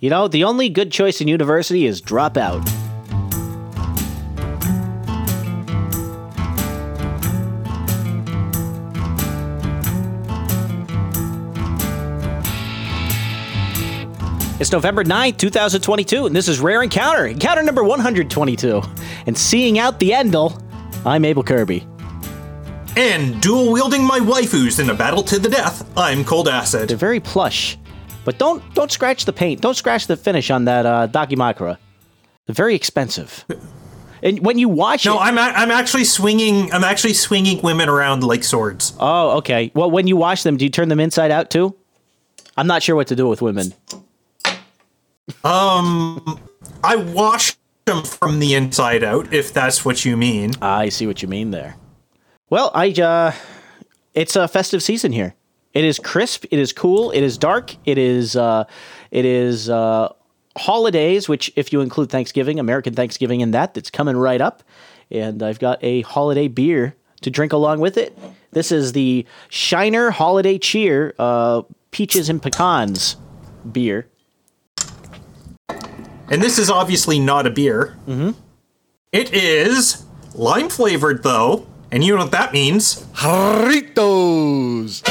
You know, the only good choice in university is drop out. It's November 9th, 2022, and this is Rare Encounter, encounter number 122. And seeing out the Endel, I'm Abel Kirby. And dual wielding my waifus in a battle to the death, I'm Cold Acid. They're very plush, but don't don't scratch the paint. Don't scratch the finish on that uh, Dakimakura. Very expensive. And when you watch No, it, I'm a- I'm actually swinging. I'm actually swinging women around like swords. oh, okay. Well, when you watch them, do you turn them inside out too? I'm not sure what to do with women. Um, I wash them from the inside out, if that's what you mean. I see what you mean there. Well, I uh it's a festive season here. It is crisp, it is cool, it is dark, it is uh it is uh holidays, which if you include Thanksgiving, American Thanksgiving in that, that's coming right up. And I've got a holiday beer to drink along with it. This is the Shiner Holiday Cheer uh peaches and pecans beer. And this is obviously not a beer. Mm-hmm. It is lime flavored though, and you know what that means. Jarritos.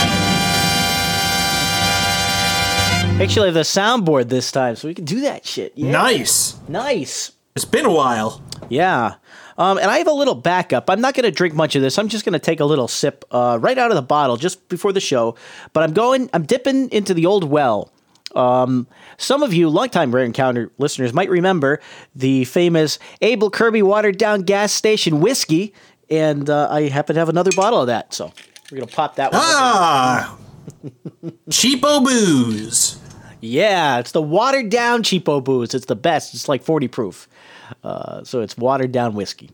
Actually, I have the soundboard this time, so we can do that shit. Yeah. Nice. Nice. It's been a while. Yeah. Um, and I have a little backup. I'm not going to drink much of this. I'm just going to take a little sip uh, right out of the bottle just before the show. But I'm going, I'm dipping into the old well. Um, some of you longtime Rare Encounter listeners might remember the famous Abel Kirby watered down gas station whiskey. And uh, I happen to have another bottle of that. So we're going to pop that one. Ah, cheapo booze. Yeah, it's the watered down cheapo booze. It's the best. It's like 40 proof. Uh, so it's watered down whiskey.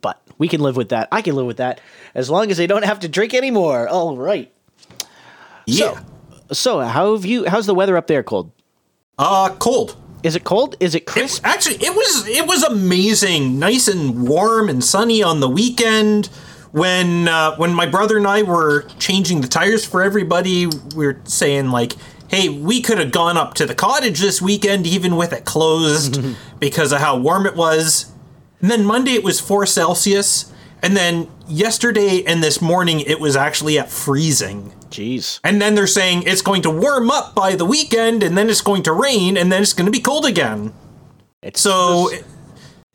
But we can live with that. I can live with that as long as they don't have to drink anymore. All right. Yeah. So how have you? How's the weather up there? Cold? uh, cold. Is it cold? Is it It, actually, it was it was amazing, nice and warm and sunny on the weekend. When uh, when my brother and I were changing the tires for everybody, we are saying like, "Hey, we could have gone up to the cottage this weekend, even with it closed, because of how warm it was." And then Monday it was four Celsius, and then yesterday and this morning it was actually at freezing. Jeez. And then they're saying it's going to warm up by the weekend, and then it's going to rain, and then it's going to be cold again. It's So,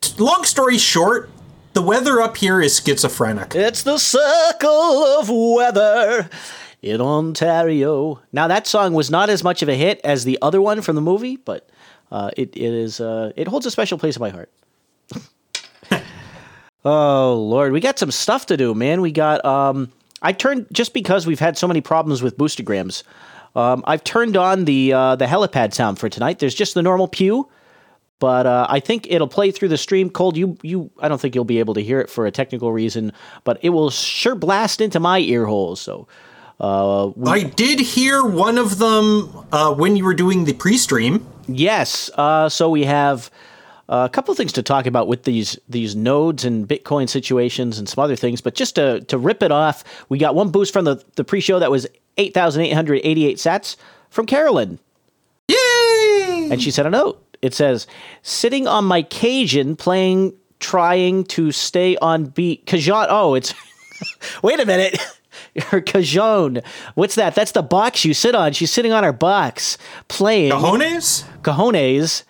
the, long story short, the weather up here is schizophrenic. it's the circle of weather in Ontario. Now that song was not as much of a hit as the other one from the movie, but uh, it it is uh, it holds a special place in my heart. Oh Lord, we got some stuff to do, man. We got um I turned just because we've had so many problems with boostagrams. Um, I've turned on the uh, the helipad sound for tonight. There's just the normal pew, but uh, I think it'll play through the stream. Cold, you you I don't think you'll be able to hear it for a technical reason, but it will sure blast into my ear holes. So uh, we- I did hear one of them uh, when you were doing the pre-stream. Yes. Uh, so we have a couple of things to talk about with these these nodes and Bitcoin situations and some other things. But just to to rip it off, we got one boost from the the pre-show that was eight thousand eight hundred eighty eight sats from Carolyn, Yay! and she sent a note. It says, "Sitting on my Cajun, playing, trying to stay on beat. Cajon. Oh, it's wait a minute." Her cajon. What's that? That's the box you sit on. She's sitting on her box playing Cajones? cojones.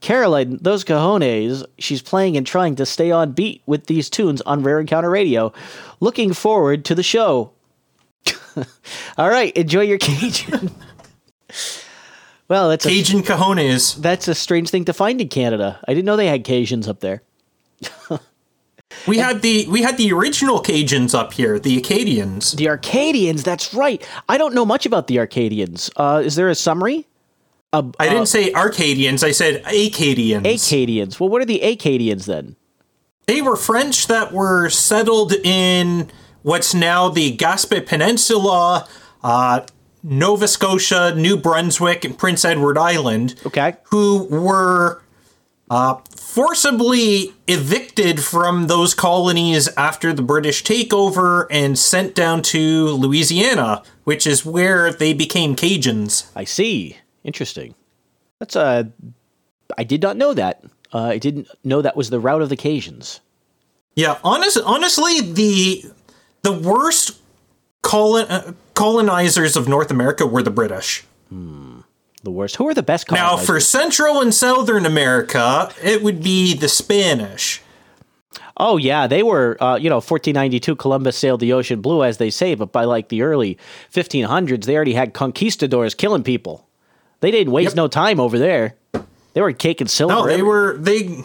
Caroline, those cojones, she's playing and trying to stay on beat with these tunes on Rare Encounter Radio. Looking forward to the show. All right, enjoy your Cajun. well, that's a, Cajun cajones. that's a strange thing to find in Canada. I didn't know they had Cajuns up there. We had the we had the original Cajuns up here, the Acadians. The Arcadians, that's right. I don't know much about the Arcadians. Uh, is there a summary? I didn't say Arcadians, I said Acadians. Acadians. Well, what are the Acadians then? They were French that were settled in what's now the Gaspé Peninsula, uh, Nova Scotia, New Brunswick, and Prince Edward Island. Okay. Who were uh, forcibly evicted from those colonies after the British takeover and sent down to Louisiana, which is where they became Cajuns. I see. Interesting. That's uh, I did not know that. Uh, I didn't know that was the route of the Cajuns. Yeah, honest, honestly, the the worst colon, uh, colonizers of North America were the British. The worst. Who are the best Now, for Central and Southern America, it would be the Spanish. Oh yeah, they were. Uh, you know, 1492, Columbus sailed the ocean blue, as they say. But by like the early 1500s, they already had conquistadors killing people. They didn't waste Yep. no time over there. They were caking silver. No, they were they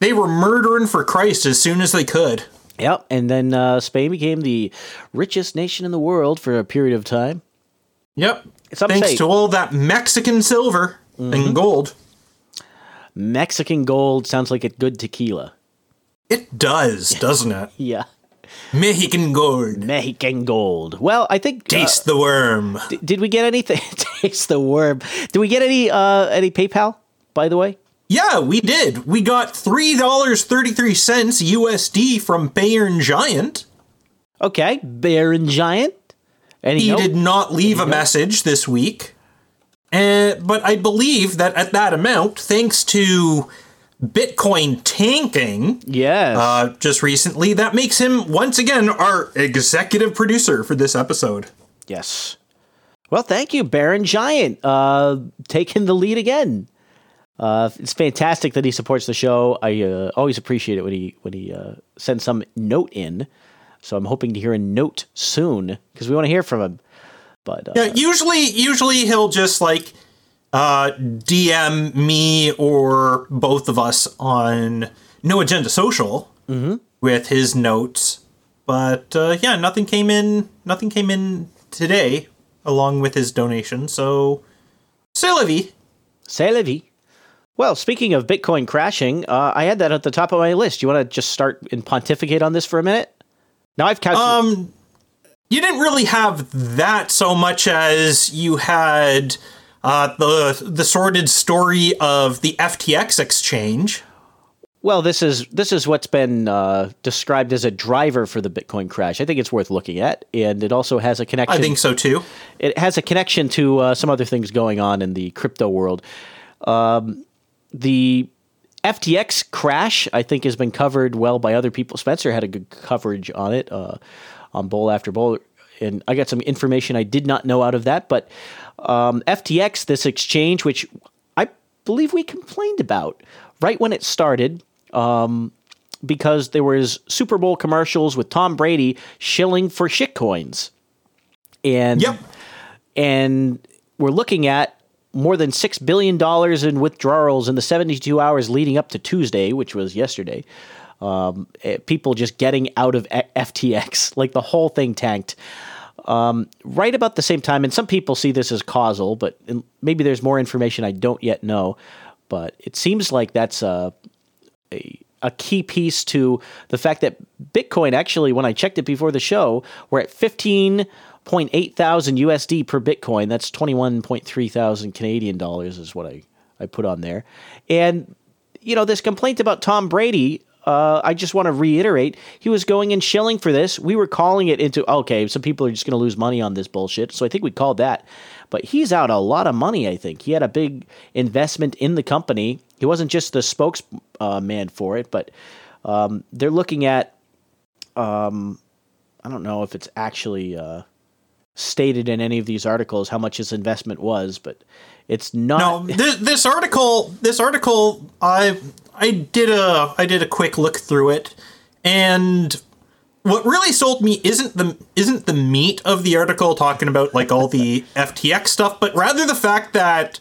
they were murdering for Christ as soon as they could. Yep, and then uh, Spain became the richest nation in the world for a period of time. Yep. Some Thanks say- Mm-hmm. to all that Mexican silver and gold. Mexican gold sounds like a good tequila. It does, doesn't it? Yeah, Mexican gold. Mexican gold. Well, I think. uh, Taste the worm. d- did we get anything? Taste the worm. Did we get any? Uh, any PayPal? By the way. Yeah, we did. We got three dollars thirty three cents USD from Bayern Giant. Okay, Baron Giant. Any He note? did not leave a message this week. And but I believe that at that amount, thanks to Bitcoin tanking Yes. uh, just recently, that makes him once again our executive producer for this episode. yes. Well, thank you, Baron Giant, uh, taking the lead again. Uh, it's fantastic that he supports the show. I uh, always appreciate it when he when he uh, sends some note in. So I'm hoping to hear a note soon because we want to hear from him. But uh, Yeah, usually usually he'll just like uh, DM me or both of us on No Agenda Social with his notes. But uh, yeah, nothing came in. Nothing came in today along with his donation. So, c'est la vie. say la vie. Well, speaking of Bitcoin crashing, uh, I had that at the top of my list. You want to just start and pontificate on this for a minute? Now I've calculated. Um, you didn't really have that so much as you had uh, the the sordid story of the FTX exchange. Well, this is this is what's been uh, described as a driver for the Bitcoin crash. I think it's worth looking at, and it also has a connection. I think so too. it has a connection to uh, some other things going on in the crypto world. Um, the FTX crash, I think, has been covered well by other people. Spencer had a good coverage on it uh, on Bowl After Bowl, and I got some information I did not know out of that. But um, FTX, this exchange, which I believe we complained about right when it started, um, because there was Super Bowl commercials with Tom Brady shilling for shitcoins, and Yep. and we're looking at more than six billion dollars in withdrawals in the 72 hours leading up to Tuesday, which was yesterday. Um, eh, people just getting out of FTX, like the whole thing tanked. Um, right about the same time, and some people see this as causal, but maybe there's more information I don't yet know. But it seems like that's a, a a key piece to the fact that Bitcoin actually, when I checked it before the show, we're at fifteen point eight thousand USD per Bitcoin. That's twenty one point three thousand Canadian dollars is what I I put on there. And you know this complaint about Tom Brady. Uh, I just want to reiterate, he was going and shilling for this. We were calling it into okay, some people are just going to lose money on this bullshit. So I think we called that. But he's out a lot of money. I think he had a big investment in the company. He wasn't just the spokesman uh, for it, but um, they're looking at. Um, I don't know if it's actually uh, stated in any of these articles how much his investment was, but it's not. No, this, this article, this article, I I did a I did a quick look through it, and what really sold me isn't the isn't the meat of the article talking about like all the FTX stuff, but rather the fact that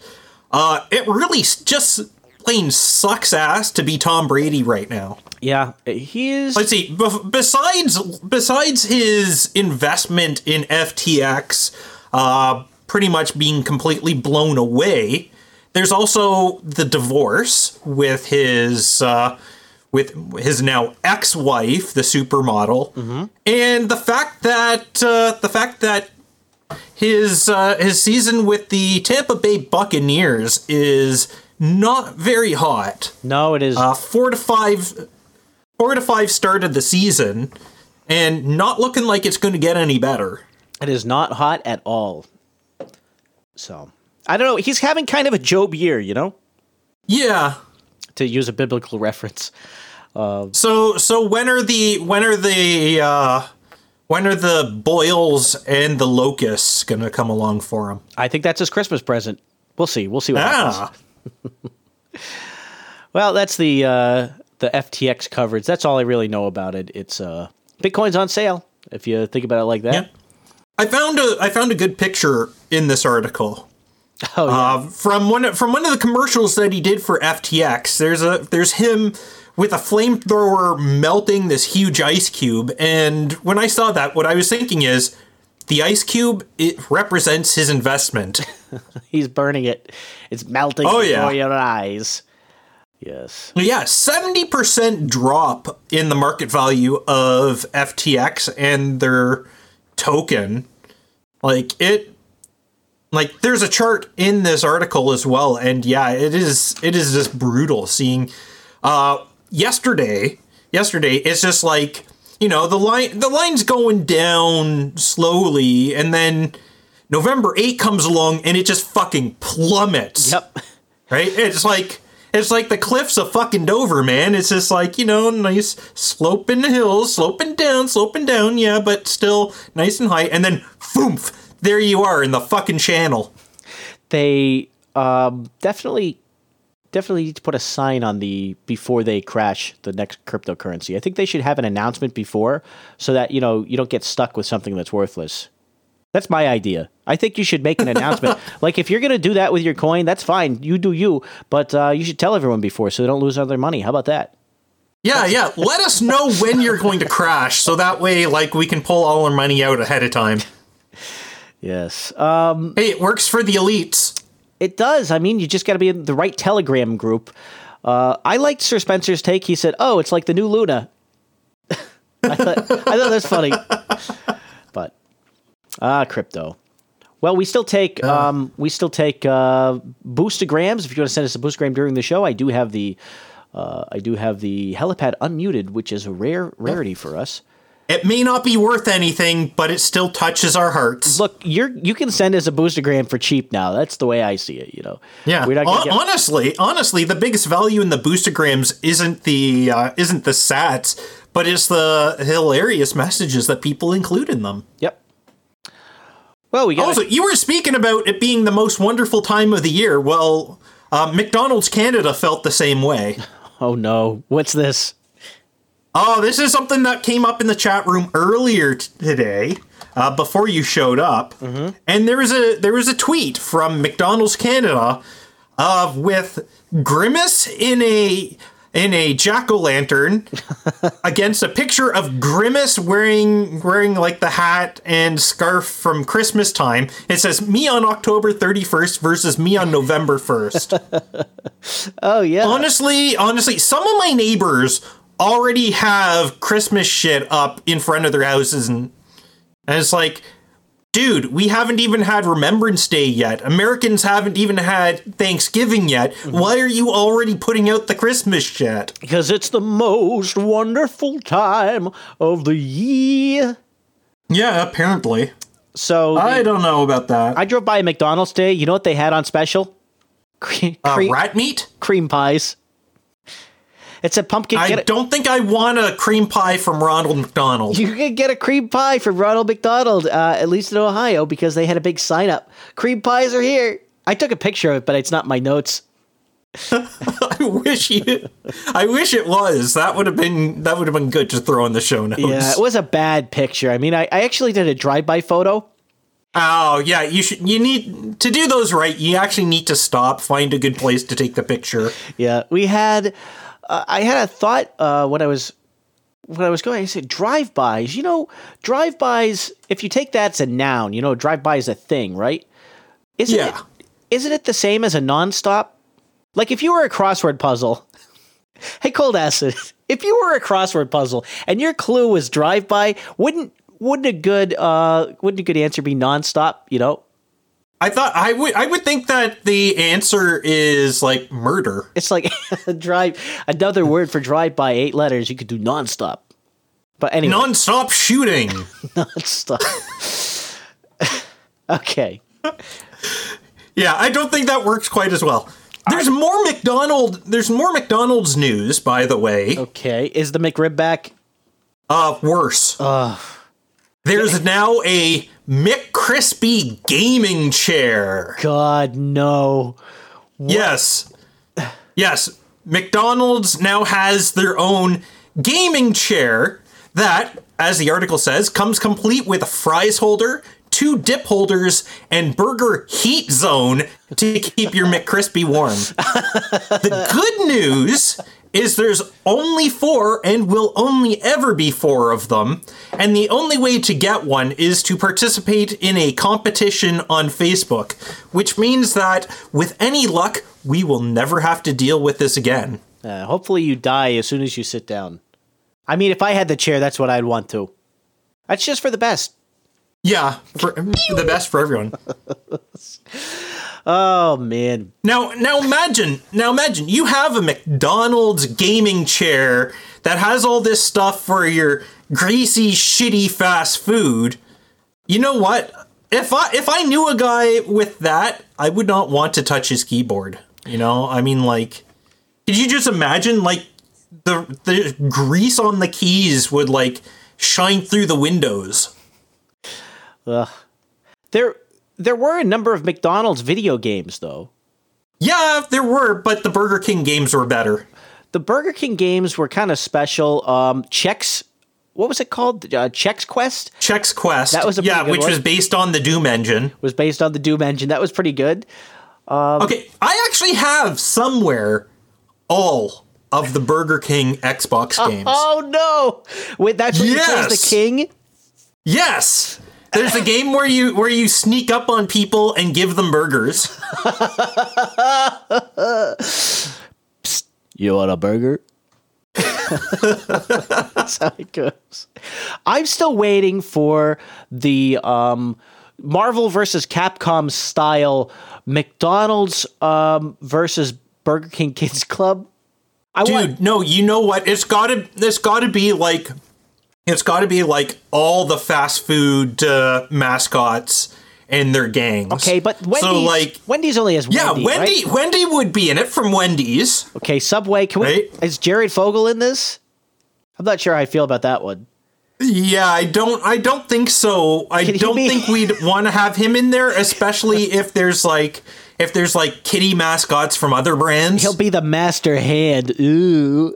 uh, it really just plain sucks ass to be Tom Brady right now. Yeah, he is. Let's see. Besides, besides his investment in FTX, uh, pretty much being completely blown away, there's also the divorce with his uh, with his now ex-wife, the supermodel, and the fact that uh, the fact that his uh, his season with the Tampa Bay Buccaneers is not very hot No, it is. uh, four to five, four to five start of the season, and not looking like it's going to get any better. It is not hot at all. So, I don't know. He's having kind of a Job year, you know, Yeah. to use a biblical reference. So so when are the when are the uh when are the boils and the locusts gonna come along for him? I think that's his Christmas present. We'll see. We'll see what happens. Well, that's the uh, the FTX coverage. That's all I really know about it. It's uh, Bitcoin's on sale. If you think about it like that. yeah. I found a I found a good picture in this article. Oh yeah. Uh, from one from one of the commercials that he did for FTX. There's a there's him with a flamethrower melting this huge ice cube, and when I saw that, what I was thinking is, the ice cube it represents his investment. He's burning it. It's melting Oh, before yeah. your eyes. Yes. yeah, seventy percent drop in the market value of FTX and their token. Like it like there's a chart in this article as well and yeah it is it is just brutal seeing uh yesterday yesterday it's just like you know the line the line's going down slowly and then november 8 comes along and it just fucking plummets Yep. right it's like it's like the cliffs of fucking dover man it's just like you know nice sloping hills sloping down sloping down yeah but still nice and high and then foomf there you are in the fucking channel They um, definitely definitely need to put a sign on the before they crash the next cryptocurrency. I think they should have an announcement before so that you know you don't get stuck with something that's worthless. That's my idea. I think you should make an announcement. like if you're going to do that with your coin, that's fine. You do you, but uh, you should tell everyone before so they don't lose all their money. How about that? Yeah, yeah. Let us know when you're going to crash, so that way, like, we can pull all our money out ahead of time. Yes. Um, Hey, it works for the elites. It does. I mean, you just got to be in the right Telegram group. Uh, I liked Sir Spencer's take. He said, "Oh, it's like the new Luna." I thought I thought that's funny. Ah, crypto. Well, we still take um, we still take uh, boostagrams. If you want to send us a boostagram during the show, I do have the uh, I do have the helipad unmuted, which is a rare rarity for us. It may not be worth anything, but it still touches our hearts. Look, you're you can send us a boostagram for cheap now. That's the way I see it. You know. Yeah, We're not gonna get- honestly, honestly, the biggest value in the boostagrams isn't the uh, isn't the sats, but it's the hilarious messages that people include in them. Yep. Well, we got. Also, you were speaking about it being the most wonderful time of the year. Well, uh, McDonald's Canada felt the same way. Oh no! What's this? Oh, this is something that came up in the chat room earlier t- today, uh, before you showed up, and there was a there was a tweet from McDonald's Canada, uh, with Grimace in a in a jack o' lantern against a picture of Grimace wearing wearing like the hat and scarf from Christmas time. It says me on October thirty first versus me on November first. Oh yeah. honestly, honestly, some of my neighbors already have Christmas shit up in front of their houses, and, and it's like, dude, we haven't even had Remembrance Day yet. Americans haven't even had Thanksgiving yet. Why are you already putting out the Christmas shit? Because it's the most wonderful time of the year. Yeah, apparently. So I don't know about that. I drove by a McDonald's today. You know what they had on special? Cream, uh, cream, rat meat? cream pies. It's a pumpkin. I don't think I want a cream pie from Ronald McDonald. you can get a cream pie from Ronald McDonald, uh, at least in Ohio, because they had a big sign up. Cream pies are here. I took a picture of it, but it's not my notes. I wish you. I wish it was. That would have been. That would have been good to throw in the show notes. Yeah, it was a bad picture. I mean, I, I actually did a drive by photo. Oh yeah, you should. You need to do those right. You actually need to stop, find a good place to take the picture. Yeah, we had. Uh, I had a thought uh, when I was when I was going. I said drive-bys. You know, drive-bys. If you take that as a noun, you know, drive-by is a thing, right? Isn't Yeah. it? Isn't it the same as a nonstop? Like if you were a crossword puzzle. hey, cold acid. If you were a crossword puzzle and your clue was drive-by, wouldn't wouldn't a good uh wouldn't a good answer be nonstop? You know, I thought I would. I would think that the answer is like murder. It's like drive another word for drive by eight letters. You could do nonstop. But anyway, Non-stop shooting. nonstop. okay. Yeah, I don't think that works quite as well. There's more McDonald. There's more McDonald's news, by the way. Okay, is the McRib back? Uh, worse. Uh There's now a McCrispy gaming chair. God, no. Yes. Yes. McDonald's now has their own gaming chair that, as the article says, comes complete with a fries holder, two dip holders, and burger heat zone to keep your McCrispy warm. the good news is there's only four and will only ever be four of them. And the only way to get one is to participate in a competition on Facebook, which means that with any luck, we will never have to deal with this again. Uh, hopefully, you die as soon as you sit down. I mean, if I had the chair, that's what I'd want to. That's just for the best. Yeah, for, the best for everyone. Oh man, Now, now imagine, now imagine you have a McDonald's gaming chair that has all this stuff for your greasy, shitty fast food. You know what? If I if I knew a guy with that, I would not want to touch his keyboard. You know, I mean, like, could you just imagine like the the grease on the keys would like shine through the windows? Ugh. There there were a number of McDonald's video games though. Yeah, there were, but the Burger King games were better. The Burger King games were kind of special. Um, Chex, what was it called? Uh, Chex Quest Chex Quest. That was a yeah, which one. was based on the Doom engine. was based on the Doom engine. That was pretty good. Okay, I actually have somewhere all of the Burger King Xbox games. Oh no! Wait, that's when you play as the king. Yes. There's a game where you where you sneak up on people and give them burgers. Psst, You want a burger? That's how it goes. I'm still waiting for the um, Marvel versus Capcom style McDonald's um, versus Burger King Kids Club. I Dude, want no, you know what? It's got to it's got to be like it's got to be like all the fast food uh, mascots and their gangs. okay, but Wendy's So like Wendy's only has yeah, Wendy, Wendy right? Wendy would be in it from Wendy's. Okay, Subway. Can we? Right? Is Jared Fogle in this? I'm not sure how I feel about that one. Yeah, I don't I don't think so. I Can don't be- think we'd want to have him in there, especially if there's like if there's like kitty mascots from other brands. He'll be the master hand. Ooh.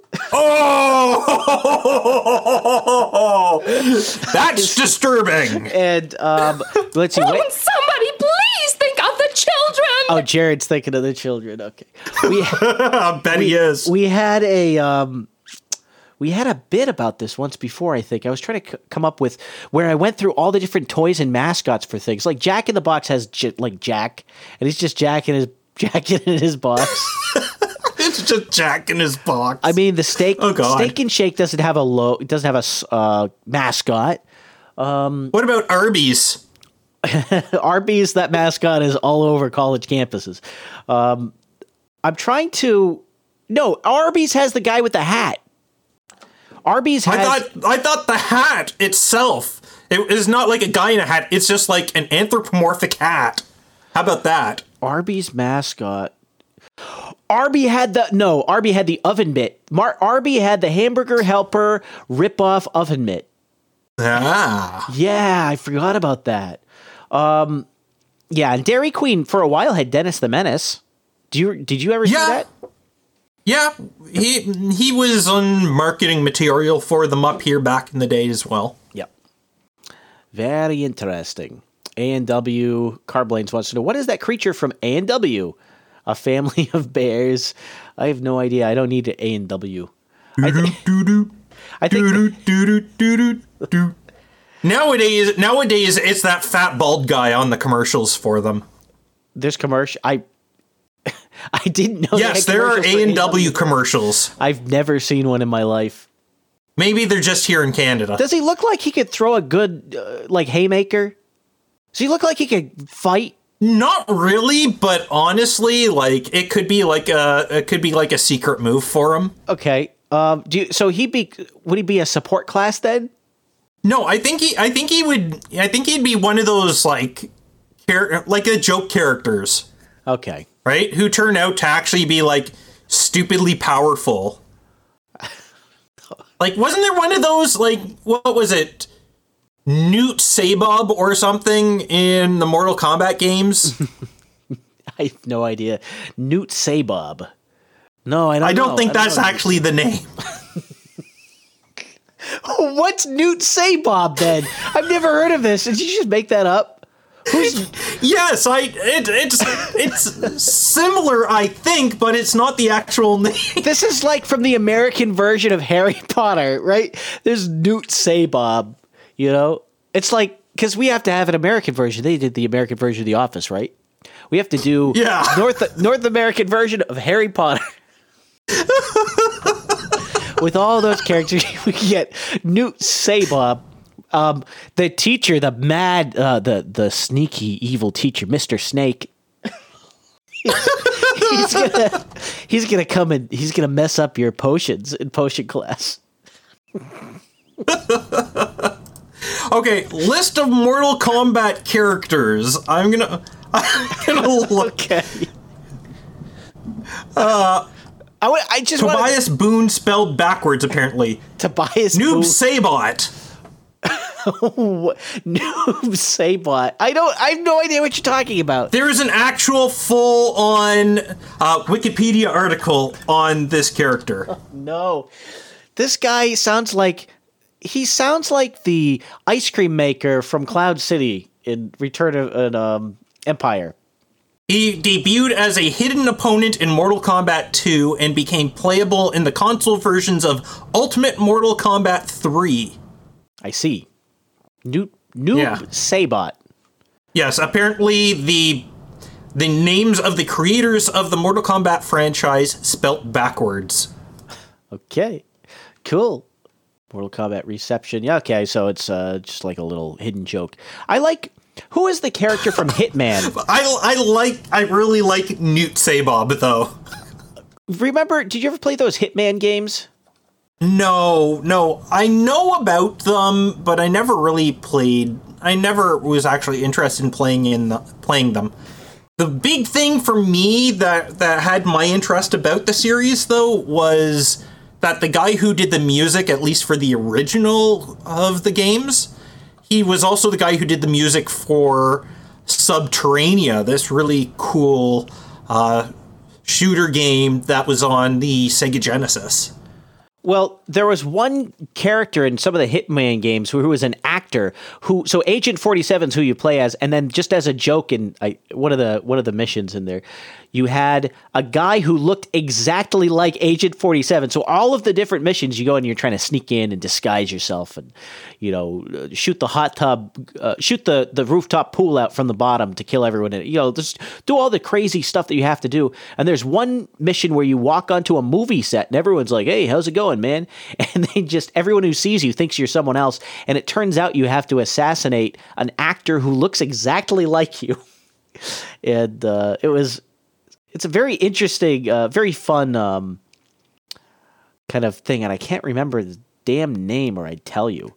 oh, that's disturbing. And um, let's see. Wait. Somebody please think of the children. Oh, Jared's thinking of the children. Okay. We I bet he is. we had a um, we had a bit about this once before. I think I was trying to c- come up with where I went through all the different toys and mascots for things. Like Jack in the Box has j- like Jack, and he's just Jack in his Jack in his box. it's just Jack in his box. I mean, the steak Oh, God. Steak and Shake doesn't have a low. It doesn't have a uh, mascot. what about Arby's? Arby's that mascot is all over college campuses. Um, I'm trying to. No, Arby's has the guy with the hat. Arby's has. I thought I thought the hat itself it is not like a guy in a hat. It's just like an anthropomorphic hat. How about that? Arby's mascot. Arby had the no. Arby had the oven mitt. Mar- Arby had the hamburger helper rip-off oven mitt. Ah, Yeah, I forgot about that. Um, yeah, and Dairy Queen for a while had Dennis the Menace. Do you did you ever see that? Yeah. He he was on marketing material for them up here back in the day as well. Yep. Very interesting. A and W Carblanes wants to know what is that creature from A and W? A family of bears. I have no idea. I don't need an A and W. I, thi- Doo-doo, I think. Nowadays, nowadays it's that fat bald guy on the commercials for them. there's commercial. I I didn't know. Yes, there are A and W commercials. I've never seen one in my life. Maybe they're just here in Canada. Does he look like he could throw a good uh, like haymaker? Does he look like he could fight? Not really, but honestly, like it could be like a it could be like a secret move for him. Okay. Um. Do you, so he be would he be a support class then? No, I think he I think he would I think he'd be one of those like char- like a joke characters. Okay. Right? Who turn out to actually be like stupidly powerful. Like, wasn't there one of those, like, what was it? Newt Saybob or something in the Mortal Kombat games? I have no idea. Newt Saybob. No, I don't. I don't know. think that's know. actually the name. What's Newt Saybob then? I've never heard of this. Did you just make that up? Yes, I it, it's it's similar, I think, but it's not the actual name. this? Is like from the American version of Harry Potter, right? There's Newt Saybob. You know, it's like because we have to have an American version. They did the American version of The Office, right? We have to do Yeah. North North American version of Harry Potter. With all those characters, we get Newt Saybob, um, the teacher, the mad, uh, the the sneaky evil teacher, Mister Snake. he's gonna he's gonna come and he's gonna mess up your potions in potion class. Okay, list of Mortal Kombat characters. I'm gonna I'm gonna look. Okay. Uh, I would, I just Tobias Boone spelled backwards, apparently. Tobias Noob Boone- Saibot. Noob Saibot. I don't. I have no idea what you're talking about. There is an actual full on uh, Wikipedia article on this character. No, this guy sounds like he sounds like the ice cream maker from Cloud City in Return of an um, Empire. He debuted as a hidden opponent in Mortal Kombat 2 and became playable in the console versions of Ultimate Mortal Kombat 3. I see. Noob Noob Yeah. Saibot. Yes, apparently the the names of the creators of the Mortal Kombat franchise spelt backwards. Okay, cool. Mortal Kombat reception. Yeah. Okay, so it's uh, just like a little hidden joke. I like. Who is the character from Hitman? I I like I really like Newt Saybob though. Remember? Did you ever play those Hitman games? No, no, I know about them, but I never really played. I never was actually interested in playing in the, playing them. The big thing for me that that had my interest about the series though was that the guy who did the music, at least for the original of the games, he was also the guy who did the music for Sub-Terrania, this really cool uh, shooter game that was on the Sega Genesis. Well, there was one character in some of the Hitman games who, who was an actor who. So Agent Forty Seven is who you play as, and then just as a joke in I, one of the one of the missions in there, you had a guy who looked exactly like Agent Forty Seven. So all of the different missions you go and you're trying to sneak in and disguise yourself, and you know uh, shoot the hot tub, uh, shoot the the rooftop pool out from the bottom to kill everyone. In it. You know, just do all the crazy stuff that you have to do. And there's one mission where you walk onto a movie set and everyone's like, "Hey, how's it going, man?" And they just everyone who sees you thinks you're someone else, and it turns out you have to assassinate an actor who looks exactly like you. and uh, it was it's a very interesting, uh, very fun um, kind of thing, and I can't remember the damn name, or I'd tell you.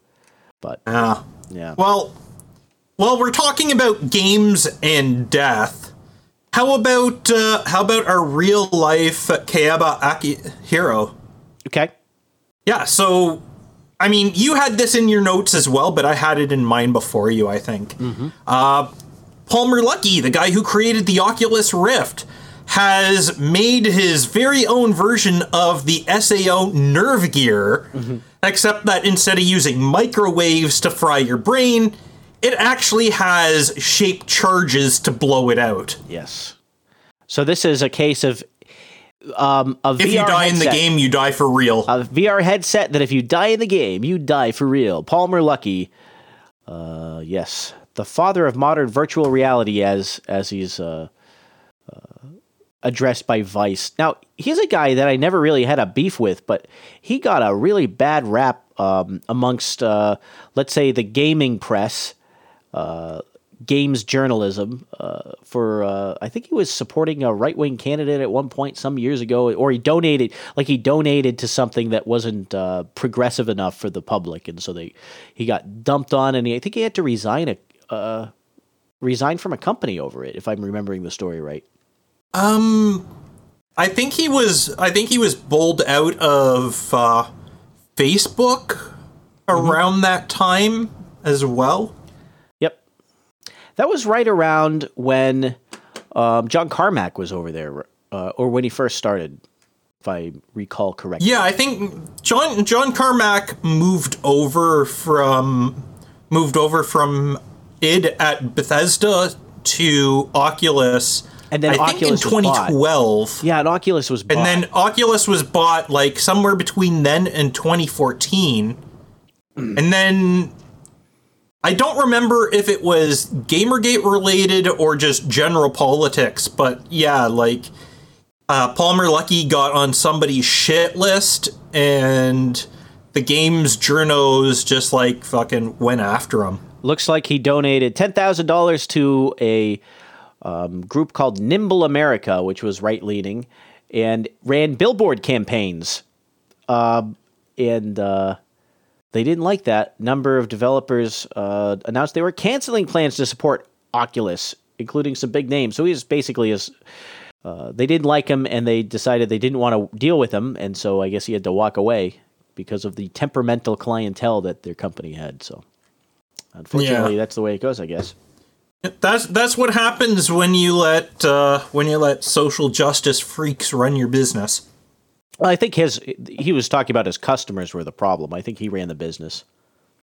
But Ah. yeah, Well, well, we're talking about games and death. How about uh, how about our real life Kayaba Akihiro? okay, Yeah, so I mean, you had this in your notes as well, but I had it in mine before you. I think. Uh, Palmer Luckey, the guy who created the Oculus Rift, has made his very own version of the SAO Nerve Gear, except that instead of using microwaves to fry your brain, it actually has shaped charges to blow it out. yes. So this is a case of um, a If VR you die in the game, you die for real. a VR headset that if you die in the game, you die for real. Palmer Luckey, uh, yes, the father of modern virtual reality, as as he's uh, uh, addressed by Vice. Now he's a guy that I never really had a beef with, but he got a really bad rap um, amongst, uh, let's say, the gaming press. Uh, games journalism uh, for uh, I think he was supporting a right wing candidate at one point some years ago, or he donated like he donated to something that wasn't uh, progressive enough for the public, and so they he got dumped on, and he, I think he had to resign a uh, resign from a company over it, if I'm remembering the story right. I think he was. I think he was bowled out of uh, Facebook around that time as well. Yep. That was right around when um, John Carmack was over there, uh, or when he first started, if I recall correctly. Yeah, I think John John Carmack moved over from moved over from id at Bethesda to Oculus. And then I Oculus think in bought. 2012. Yeah, and Oculus was bought. And then Oculus was bought like somewhere between then and 2014. and then I don't remember if it was Gamergate related or just general politics, but yeah, like uh, Palmer Luckey got on somebody's shit list and the game's journos just like fucking went after him. looks like he donated ten thousand dollars to a um, group called Nimble America, which was right leaning, and ran billboard campaigns. Um, and uh, they didn't like that. Number of developers uh, announced they were canceling plans to support Oculus, including some big names. So he was basically as uh, they didn't like him, and they decided they didn't want to deal with him, and so I guess he had to walk away because of the temperamental clientele that their company had. So. Unfortunately, Yeah. that's the way it goes, I guess. That's that's what happens when you let uh, when you let social justice freaks run your business. Well, I think his he was talking about his customers were the problem. I think he ran the business.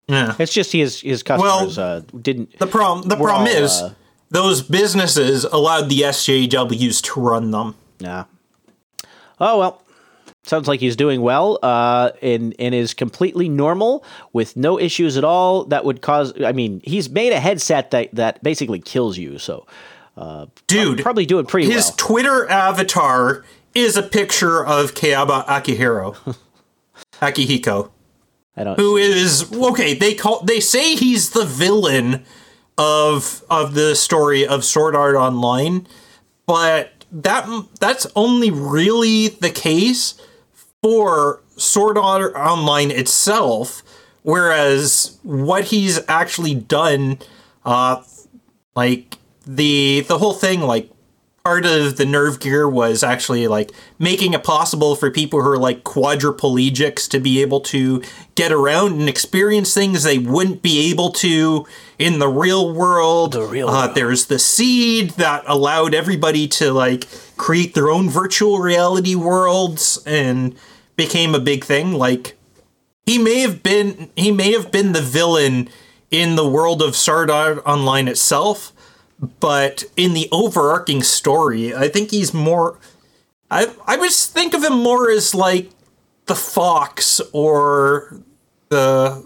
Yeah. It's just his his customers uh, didn't. The problem the problem all, is uh, those businesses allowed the SJWs to run them. Nah. Oh well. Sounds like he's doing well, uh, and and is completely normal with no issues at all. That would cause. I mean, he's made a headset that that basically kills you. So, Dude, probably doing pretty well. his well. Twitter avatar is a picture of Kayaba Akihiro. Akihiko. I don't. Who is okay, they call they say he's the villain of of the story of Sword Art Online, but that that's only really the case for Sword Art Online itself, whereas what he's actually done, uh, like the the whole thing, like part of the nerve gear was actually like making it possible for people who are like quadriplegics to be able to get around and experience things they wouldn't be able to in the real world. The real uh, world. There's the seed that allowed everybody to like create their own virtual reality worlds and became a big thing. Like he may have been he may have been the villain in the world of Sword Art Online itself, but in the overarching story, I think he's more. I I would think of him more as like the fox or the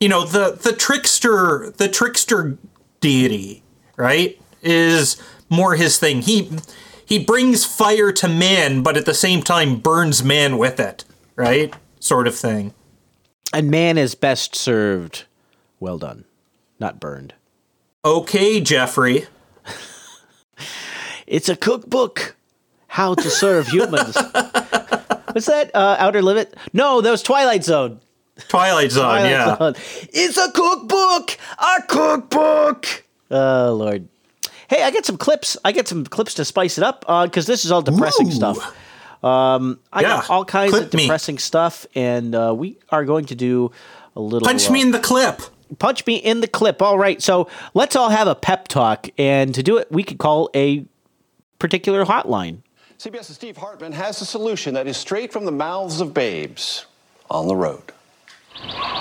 you know the the trickster the trickster deity right is more his thing. He he brings fire to man, but at the same time burns man with it, right? Sort of thing. and man is best served. Well done, not burned. Okay, Jeffrey. It's a cookbook. How to serve humans. What's that? Uh, Outer Limit? No, that was Twilight Zone. Twilight Zone, Twilight yeah. Zone. It's a cookbook. A cookbook. Oh Lord. Hey, I get some clips. I get some clips to spice it up because this is all depressing Ooh. stuff. Um, I got all kinds of clip me. depressing stuff, and uh, we are going to do a little. Punch uh, me in the clip. punch me in the clip. All right, so let's all have a pep talk, and to do it, we could call a particular hotline. CBS's Steve Hartman has a solution that is straight from the mouths of babes on the road.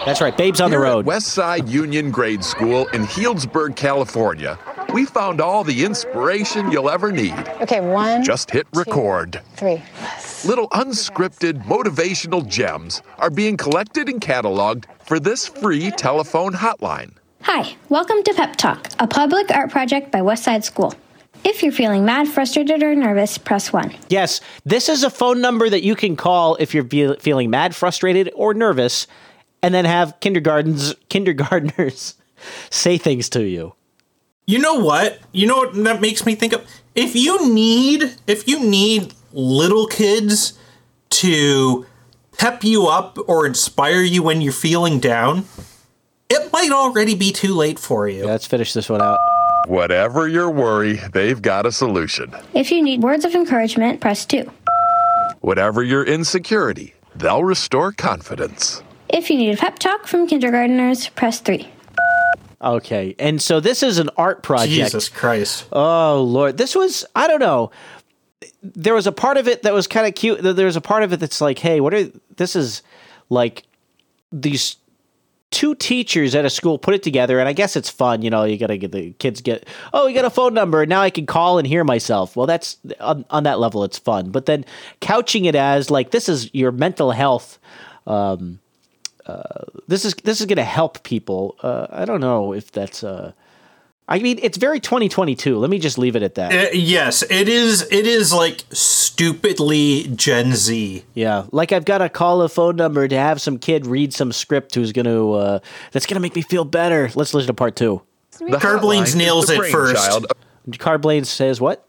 That's right, babes on the Here at road. Westside Union Grade School in Healdsburg, California, we found all the inspiration you'll ever need. Okay, one. Just hit two, record. Three. Little unscripted motivational gems are being collected and cataloged for this free telephone hotline. Hi, welcome to Pep Talk, a public art project by Westside School. If you're feeling mad, frustrated, or nervous, press 1. Yes, this is a phone number that you can call if you're fe- feeling mad, frustrated, or nervous, and then have kindergartens kindergartners say things to you. You know what? You know what that makes me think of? If you need if you need little kids to pep you up or inspire you when you're feeling down, it might already be too late for you. Let's finish this one out. Whatever your worry, they've got a solution. If you need words of encouragement, press 2. Whatever your insecurity, they'll restore confidence. If you need a pep talk from kindergarteners, press 3. Okay, and so this is an art project. Jesus Christ. Oh Lord, this was I don't know. There was a part of it that was kind of cute. There was a part of it that's like, hey, what are this is like these two teachers at a school put it together, and I guess it's fun. You know, you gotta get the kids get oh, you got a phone number, and now I can call and hear myself. Well, that's on, on that level, it's fun. But then couching it as like this is your mental health. Um, uh, this is this is going to help people. Uh, I don't know if that's. Uh, I mean, it's very 2022. Let me just leave it at that. Uh, yes, it is. It is like stupidly Gen Z. Yeah, like I've got to call a phone number to have some kid read some script who's going to uh, that's going to make me feel better. Let's listen to part two. The Carblanes nails it first. brainchild Carblanes says what?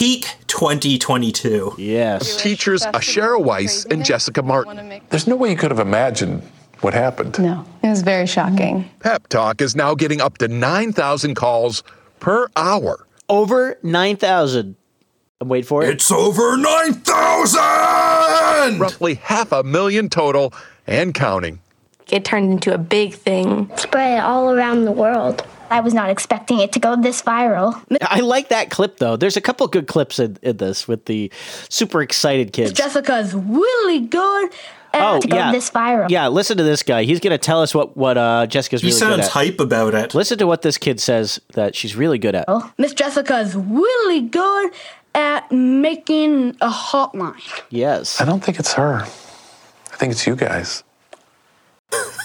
Peak 2022. Yes. Teachers Ashera Weiss and Jessica Martin. There's no way you could have imagined what happened. No, it was very shocking. Mm-hmm. Pep Talk is now getting up to 9,000 calls per hour. Over 9,000. I'm waiting for it. It's over 9,000! Roughly half a million total and counting. It turned into a big thing. Spread it all around the world. I was not expecting it to go this viral. I like that clip though. There's a couple good clips in, in this with the super excited kids. Jessica's really good at Oh to go yeah, this viral. yeah. Listen to this guy. He's going to tell us what what uh, Jessica's He really good sounds at. hype about it. Listen to what this kid says that she's really good at. Miss Jessica's really good at making a hotline. Yes. I don't think it's her. I think it's you guys.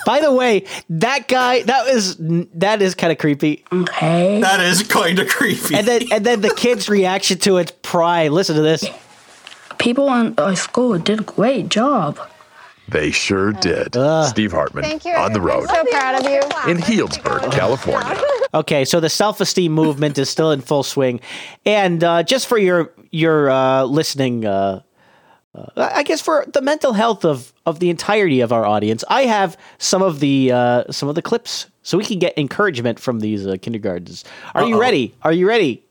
By the way, that guy that is that is kind of creepy. Okay. That is kind of creepy. And then and then the kid's reaction to its pride. Listen to this. People in our school did a great job. They sure uh. did. Uh. Steve Hartman on the road So proud of you. in Healdsburg, California. Okay, so the self-esteem movement is still in full swing, and uh, just for your your uh, listening, uh, I guess for the mental health of of the entirety of our audience, I have some of the uh, some of the clips so we can get encouragement from these uh, kindergartens. Are you Uh-oh. ready? Are you ready?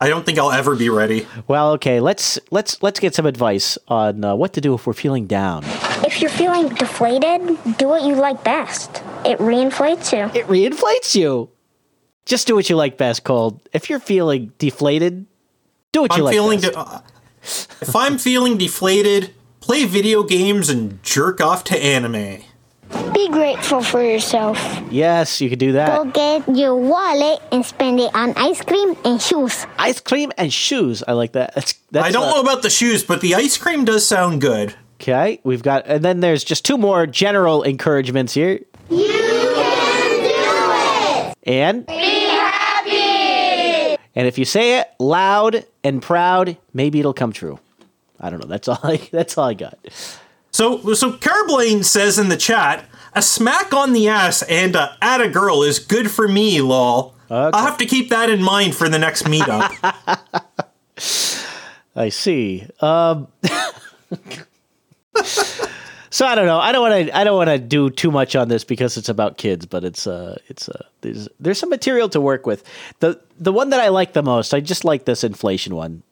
I don't think I'll ever be ready. Well, okay. Let's let's let's get some advice on uh, what to do if we're feeling down. If you're feeling deflated, do what you like best. It reinflates you. It reinflates you. Just do what you like best, Cole. If you're feeling deflated, do what you I'm like feeling. best. De- uh, if I'm feeling deflated, play video games and jerk off to anime. Be grateful for yourself. yes, you can do that. Go get your wallet and spend it on ice cream and shoes. Ice cream and shoes. I like that. That's, that's I don't uh, know about the shoes, but the ice cream does sound good. Okay, we've got, and then there's just two more general encouragements here. You can do it. And be happy. And if you say it loud and proud, maybe it'll come true. I don't know. That's all. I, that's all I got. So, so Carblaine says in the chat, a smack on the ass and a at a girl is good for me, lol. I'll have to keep that in mind for the next meetup. I see. Um, so I don't know. I don't want to. I don't want to do too much on this because it's about kids. But it's uh, it's uh, there's there's some material to work with. the The one that I like the most, I just like this inflation one.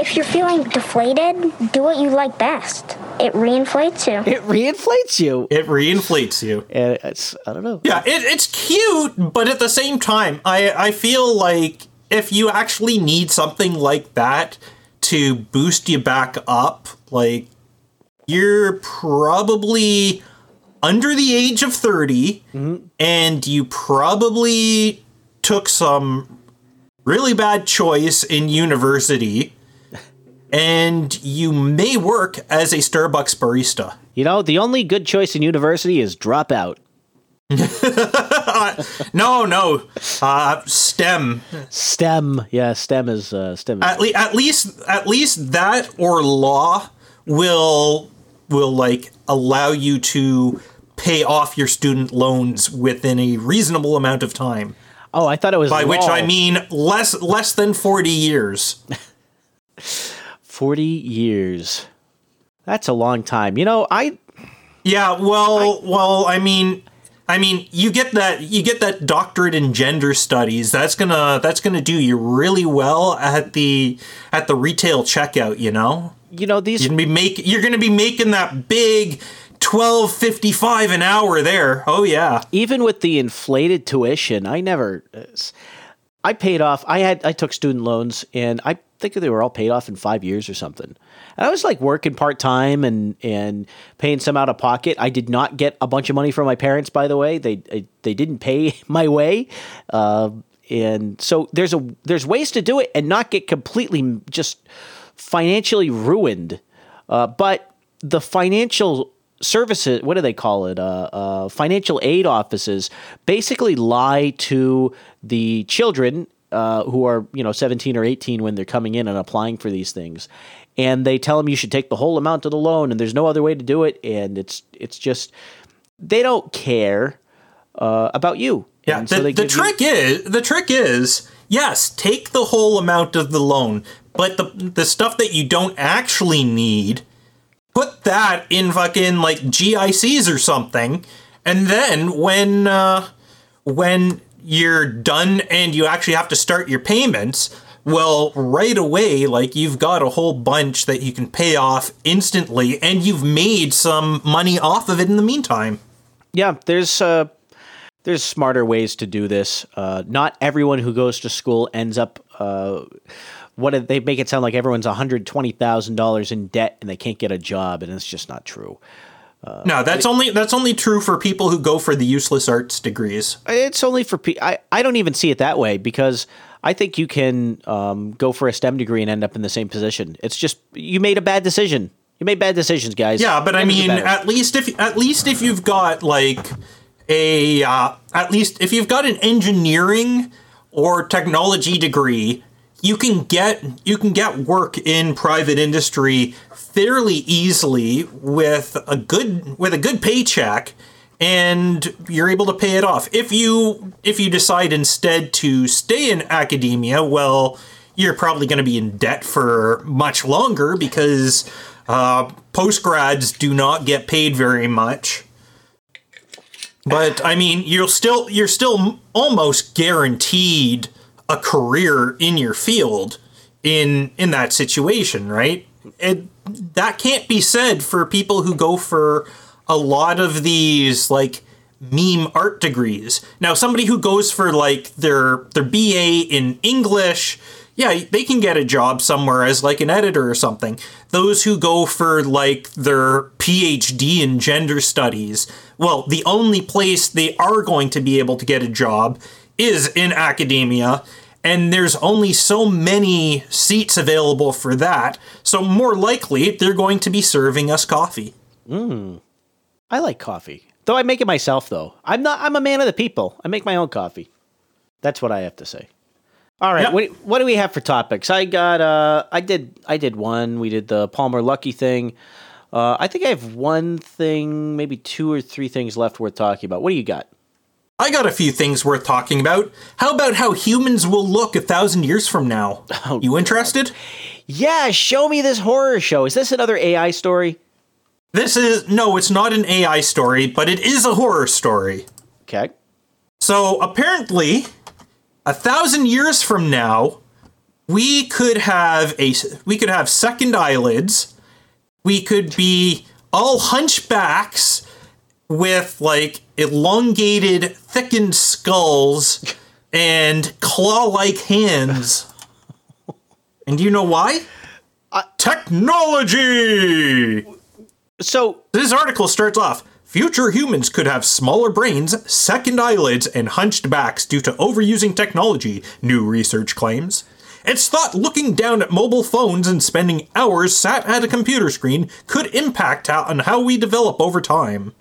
If you're feeling deflated, do what you like best. It reinflates you. It reinflates you, it reinflates you. and it's I don't know. Yeah, it, it's cute, but at the same time, I I feel like if you actually need something like that to boost you back up, like you're probably under the age of 30 and you probably took some really bad choice in university and you may work as a Starbucks barista. You know, the only good choice in university is drop out. No, no, uh, STEM. STEM, yeah, STEM is uh, STEM. Is, At, le- at least, at least that or law will will like allow you to pay off your student loans within a reasonable amount of time. oh, I thought it was By which. I mean less less than forty years. forty years. That's a long time. You know, I Yeah, well, well, I mean, I mean, you get that you get that doctorate in gender studies. That's gonna that's gonna do you really well at the at the retail checkout. You know, You know these you're gonna be make you're gonna be making that big twelve fifty five an hour there. Oh yeah, even with the inflated tuition, I never. I paid off. I had I took student loans, and I think they were all paid off in five years or something. And I was like working part time and and paying some out of pocket. I did not get a bunch of money from my parents, by the way. They they didn't pay my way, uh, and so there's a there's ways to do it and not get completely just financially ruined. Uh, but the financial services what do they call it uh, uh, financial aid offices basically lie to the children uh, who are you know 17 or 18 when they're coming in and applying for these things and they tell them you should take the whole amount of the loan and there's no other way to do it and it's it's just they don't care uh, about you yeah. And The, so they the give you- trick is the trick is yes, take the whole amount of the loan, but the the stuff that you don't actually need, put that in fucking like GICs or something, and then when uh, when you're done and you actually have to start your payments. Well, right away, like you've got a whole bunch that you can pay off instantly, and you've made some money off of it in the meantime. yeah there's uh there's smarter ways to do this uh not everyone who goes to school ends up uh what if- they make it sound like everyone's $120,000 in debt and they can't get a job and it's just not true. No, that's only that's only true for people who go for the useless arts degrees. It's only for pe- I I don't even see it that way because I think you can um, go for a STEM degree and end up in the same position. It's just you made a bad decision. You made bad decisions, guys. Yeah, but I mean, at least if at least if you've got like a uh, at least if you've got an engineering or technology degree, you can get you can get work in private industry fairly easily with a good with a good paycheck and you're able to pay it off. If you if you decide instead to stay in academia, well, you're probably going to be in debt for much longer because uh, postgrads do not get paid very much. But I mean, you'll still you're still almost guaranteed a career in your field in in that situation, right? That can't be said for people who go for a lot of these like meme art degrees. Now, somebody who goes for like their their BA in English, yeah, they can get a job somewhere as like an editor or something. Those who go for like their PhD in gender studies, well, the only place they are going to be able to get a job is in academia. And there's only so many seats available for that. So, more likely, they're going to be serving us coffee. I like coffee. Though I make it myself though. I'm not I'm a man of the people. I make my own coffee. That's what I have to say. All right, Yep. what, what do we have for topics? I got uh I did I did one. We did the Palmer Luckey thing. Uh, I think I have one thing, maybe two or three things left worth talking about. What do you got? I got a few things worth talking about. How about how humans will look a thousand years from now? Oh, you interested? Yeah, show me this horror show. Is this another AI story? This is no, it's not an AI story, but it is a horror story. Okay. So apparently, a thousand years from now, we could have a we could have second eyelids. We could be all hunchbacks with like elongated, thickened skulls and claw-like hands. and do you know why? Technology. So This article starts off Future humans could have smaller brains, second eyelids, and hunched backs due to overusing technology, new research claims. It's thought looking down at mobile phones and spending hours sat at a computer screen could impact on how we develop over time.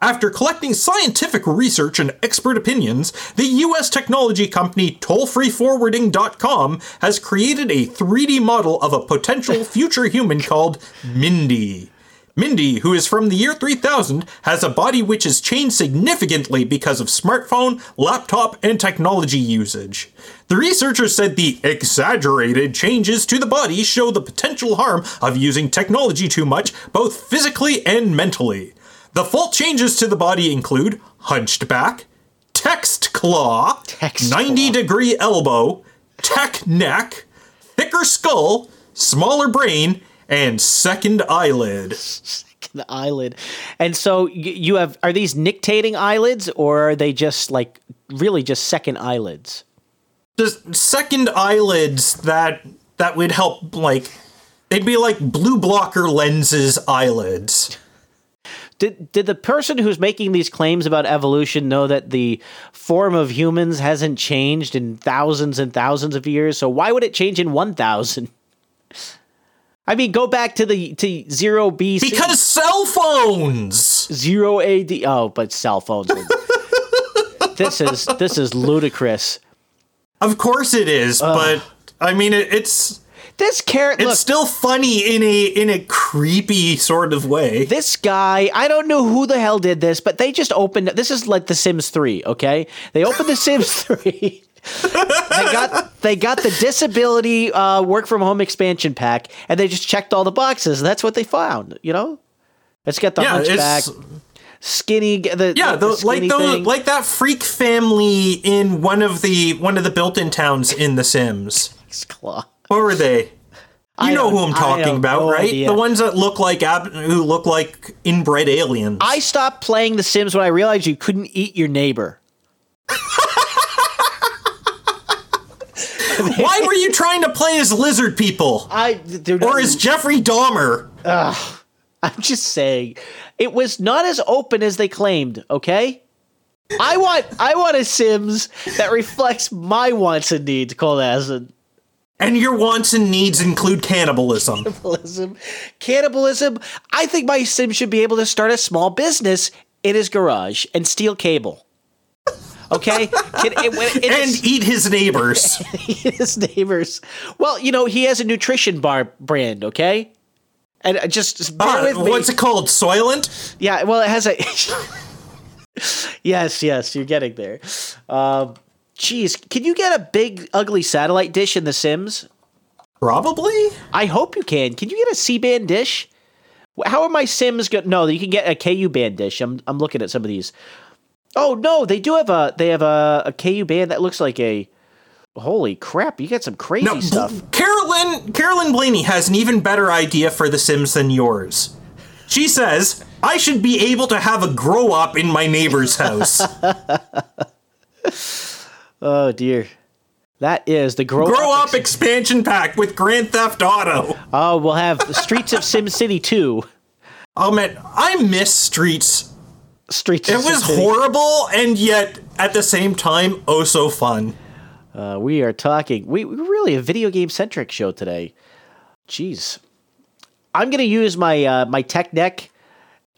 After collecting scientific research and expert opinions, the US technology company tollfreeforwarding.com has created a 3D model of a potential future human called Mindy. Mindy, who is from the year 3000, has a body which has changed significantly because of smartphone, laptop, and technology usage. The researchers said the exaggerated changes to the body show the potential harm of using technology too much, both physically and mentally. The fault changes to the body include hunched back, text claw, Text 90 claw. degree elbow, tech neck, thicker skull, smaller brain, and second eyelid. the eyelid. And so you have are these nictating eyelids or are they just like really just second eyelids? Just second eyelids that that would help like they'd be like blue blocker lenses eyelids. Did did the person who's making these claims about evolution know that the form of humans hasn't changed in thousands and thousands of years? So why would it change in 1000? I mean, go back to the to 0 BC. Because cell phones. 0 AD. Oh, but cell phones. this is this is ludicrous. Of course it is, but I mean it, it's This carrot it's look still funny in a in a creepy sort of way. this guy, I don't know who the hell did this, but they just opened. This is like The Sims 3, okay? They opened The Sims 3. they got they got the disability uh, work from home expansion pack, and they just checked all the boxes. and That's what they found. You know, it's got the Yeah, hunchback, skinny. The yeah, the, the, like skinny those thing. like that freak family in one of the one of the built-in towns in The Sims. claw. What were they? You I know who I'm talking about, no right? idea. The ones that look like ab- who look like inbred aliens. I stopped playing The Sims when I realized you couldn't eat your neighbor. Why were you trying to play as lizard people I or as Jeffrey Dahmer? I'm just saying, it was not as open as they claimed. Okay, I want I want a Sims that reflects my wants and needs. Cold Acid. And your wants and needs include cannibalism. Cannibalism, cannibalism. I think my Sim should be able to start a small business in his garage and steal cable. Okay, Can, it, it, it and is- eat his neighbors. his neighbors. Well, you know he has a nutrition bar brand. Okay, and uh, just, Uh, what's it called? Soylent? Yeah, well, it has a. yes, yes, you're getting there. Um, geez, can you get a big, ugly satellite dish in The Sims? Probably. I hope you can. Can you get a C band dish? How are my Sims go? No, you can get a KU band dish. I'm I'm looking at some of these. Oh no, they do have a they have a, a KU band that looks like a. Holy crap! You got some crazy No, stuff. Carolyn Carolyn Blaney has an even better idea for The Sims than yours. She says, I should be able to have a grow up in my neighbor's house. Oh dear, that is the grow, grow up. up expansion pack with Grand Theft Auto. Oh, we'll have Streets of Sim City two. Oh man, I miss Streets. Streets. It of Sim was City. horrible and yet at the same time oh so fun. Uh, we are talking. We, we're really a video game centric show today. Jeez, I'm going to use my uh, my tech deck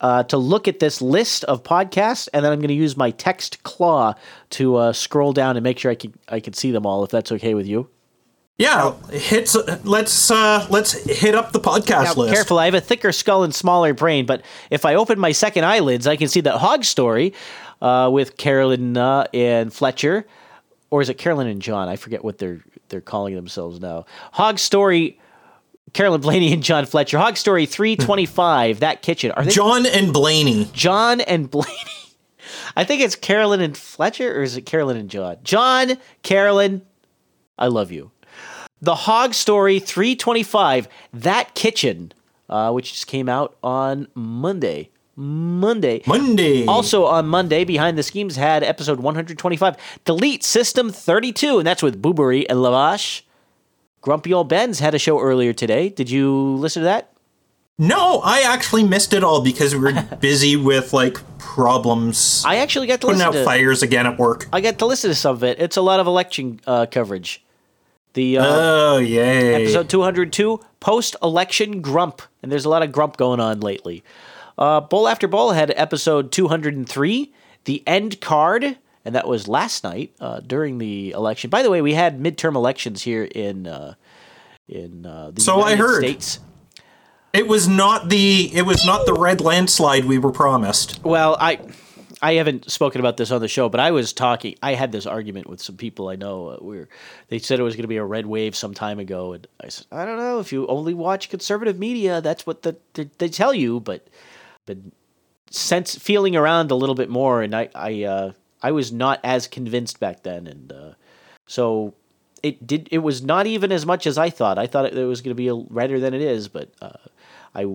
uh, to look at this list of podcasts, and then I'm going to use my text claw to uh, scroll down and make sure I can I can see them all. If that's okay with you. Yeah, hits. Let's uh, let's hit up the podcast Now, list. careful, I have a thicker skull and smaller brain, but if I open my second eyelids, I can see that Hog Story uh, with Carolyn uh, and Fletcher, or is it Carolyn and John? I forget what they're they're calling themselves now. Hog Story, Carolyn Blaney and John Fletcher. Hog Story three twenty five. that kitchen are they John and Blaney. John and Blaney? I think it's Carolyn and Fletcher, or is it Carolyn and John? John, Carolyn, I love you. The Hog Story 325, That Kitchen, uh, which just came out on Monday. Monday. Monday. Also on Monday, Behind the Schemes had episode 125, Delete System 32, and that's with Boobery and Lavash. Grumpy Old Ben's had a show earlier today. Did you listen to that? No, I actually missed it all because we were busy with like problems. I actually got to putting listen out to fires again at work. I got to listen to some of it. It's a lot of election uh, coverage. The uh, Oh yay! episode 202 post election grump and there's a lot of grump going on lately uh, bowl after bowl had episode 203 the end card and that was last night uh, during the election by the way we had midterm elections here in uh, in uh, the So I heard. States It was not the it was not the red landslide we were promised. well I I haven't spoken about this on the show, but I was talking. I had this argument with some people I know. Uh, where they said it was going to be a red wave some time ago, and I said, I don't know. If you only watch conservative media, that's what the, they, they tell you. But, but sense feeling around a little bit more, and I I uh, I was not as convinced back then, and uh, so it did. It was not even as much as I thought. I thought it, it was going to be a, redder than it is, but uh, I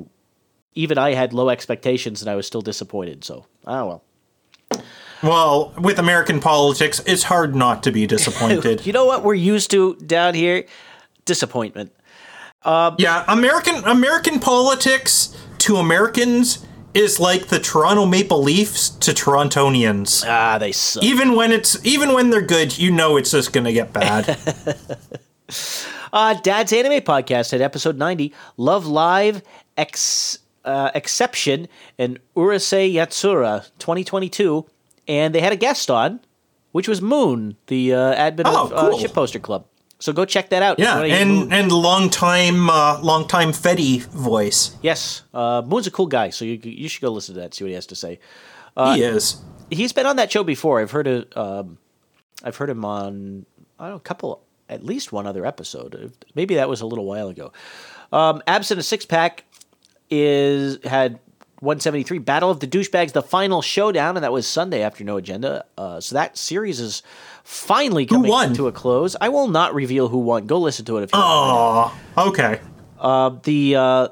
even I had low expectations, and I was still disappointed. So ah well. Well, with American politics, it's hard not to be disappointed. You know what we're used to down here? Disappointment. yeah, American American politics to Americans is like the Toronto Maple Leafs to Torontonians. Ah, they suck. Even when it's even when they're good, you know it's just gonna get bad. Uh, Dad's Anime Podcast had episode 90, Love Live, Ex, uh, Exception, and Urusei Yatsura 2022. And they had a guest on, which was Moon, the uh, admin Oh, of uh. Shitposter Club. So go check that out. yeah, and and long time uh, long time Fetty voice. Yes, uh, Moon's a cool guy, so you, you should go listen to that, see what he has to say. he is. he's been on that show before. I've heard it. Um, I've heard him on I don't know, a couple, at least one other episode. Maybe that was a little while ago. Um, Absent a six pack is had 173 Battle of the Douchebags, the final showdown, and that was Sunday after No Agenda. Uh, so that series is finally coming to a close. I will not reveal who won. Go listen to it if you. want. Oh, okay. The uh,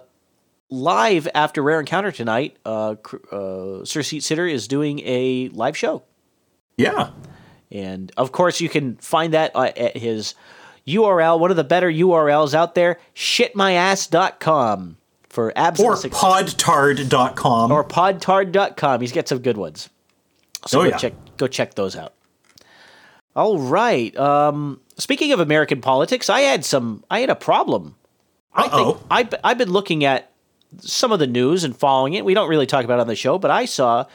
live after Rare Encounter tonight, uh, uh, Sir Seat Sitter is doing a live show. Yeah. And of course, you can find that uh, at his URL, one of the better URLs out there, shitmyass.com for abs Or podtard.com. or podtard.com. He's got some good ones. So Oh, go yeah. check go check those out. All right. Um, speaking of American politics, I had some I had a problem. I think Uh-oh. I've, I've been looking at some of the news and following it. We don't really talk about it on the show, but I saw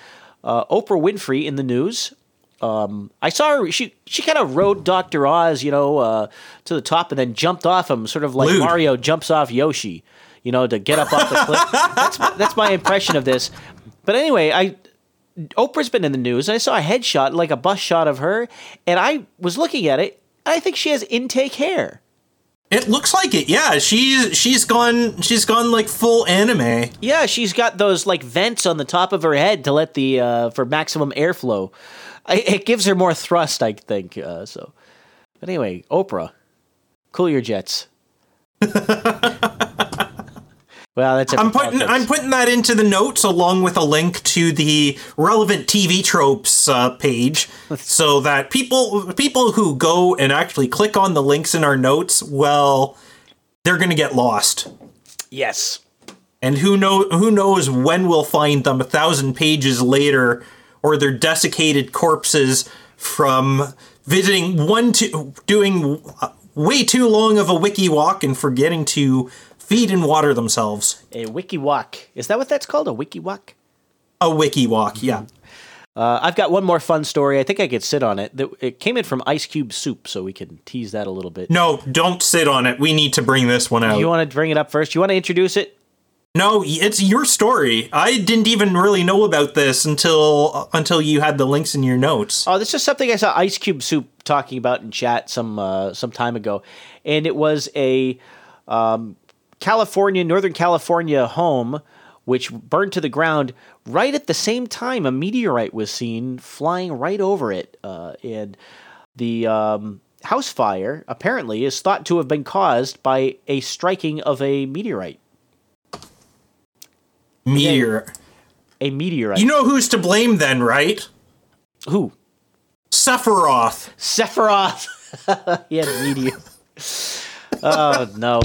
uh, Oprah Winfrey in the news. Um, I saw her. She she kind of rode Doctor Oz, you know, uh, to the top and then jumped off him, sort of like Lewd. Mario jumps off Yoshi, you know, to get up off the cliff. That's that's my impression of this. But anyway, I Oprah's been in the news. I saw a headshot, like a bust shot of her, and I was looking at it. I think she has intake hair. It looks like it. Yeah, she's she's gone she's gone like full anime. Yeah, she's got those like vents on the top of her head to let the uh, for maximum airflow. I, it gives her more thrust, I think. Uh, so, but anyway, Oprah, cool your jets. well, that's I'm putting. I'm putting that into the notes along with a link to the relevant TV tropes uh, page, so that people people who go and actually click on the links in our notes, well, they're gonna get lost. yes. And who know who knows when we'll find them a thousand pages later, or their desiccated corpses from visiting one to doing uh, way too long of a wiki walk and forgetting to feed and water themselves. A wiki walk. Is that what that's called? A wiki walk? A wiki walk, yeah. Uh, I've got one more fun story. I think I could sit on it. It came in from Ice Cube Soup, so we can tease that a little bit. No, don't sit on it. We need to bring this one out. You want to bring it up first? You want to introduce it? no, it's your story. I didn't even really know about this until until you had the links in your notes. Oh, this is something I saw Ice Cube Soup talking about in chat some uh, some time ago, and it was a um, California, Northern California home which burned to the ground right at the same time a meteorite was seen flying right over it, uh, and the um, house fire apparently is thought to have been caused by a striking of a meteorite. Meteor. A meteorite. You know who's to blame then, right? who? Sephiroth. Sephiroth. he had a meteor. oh no.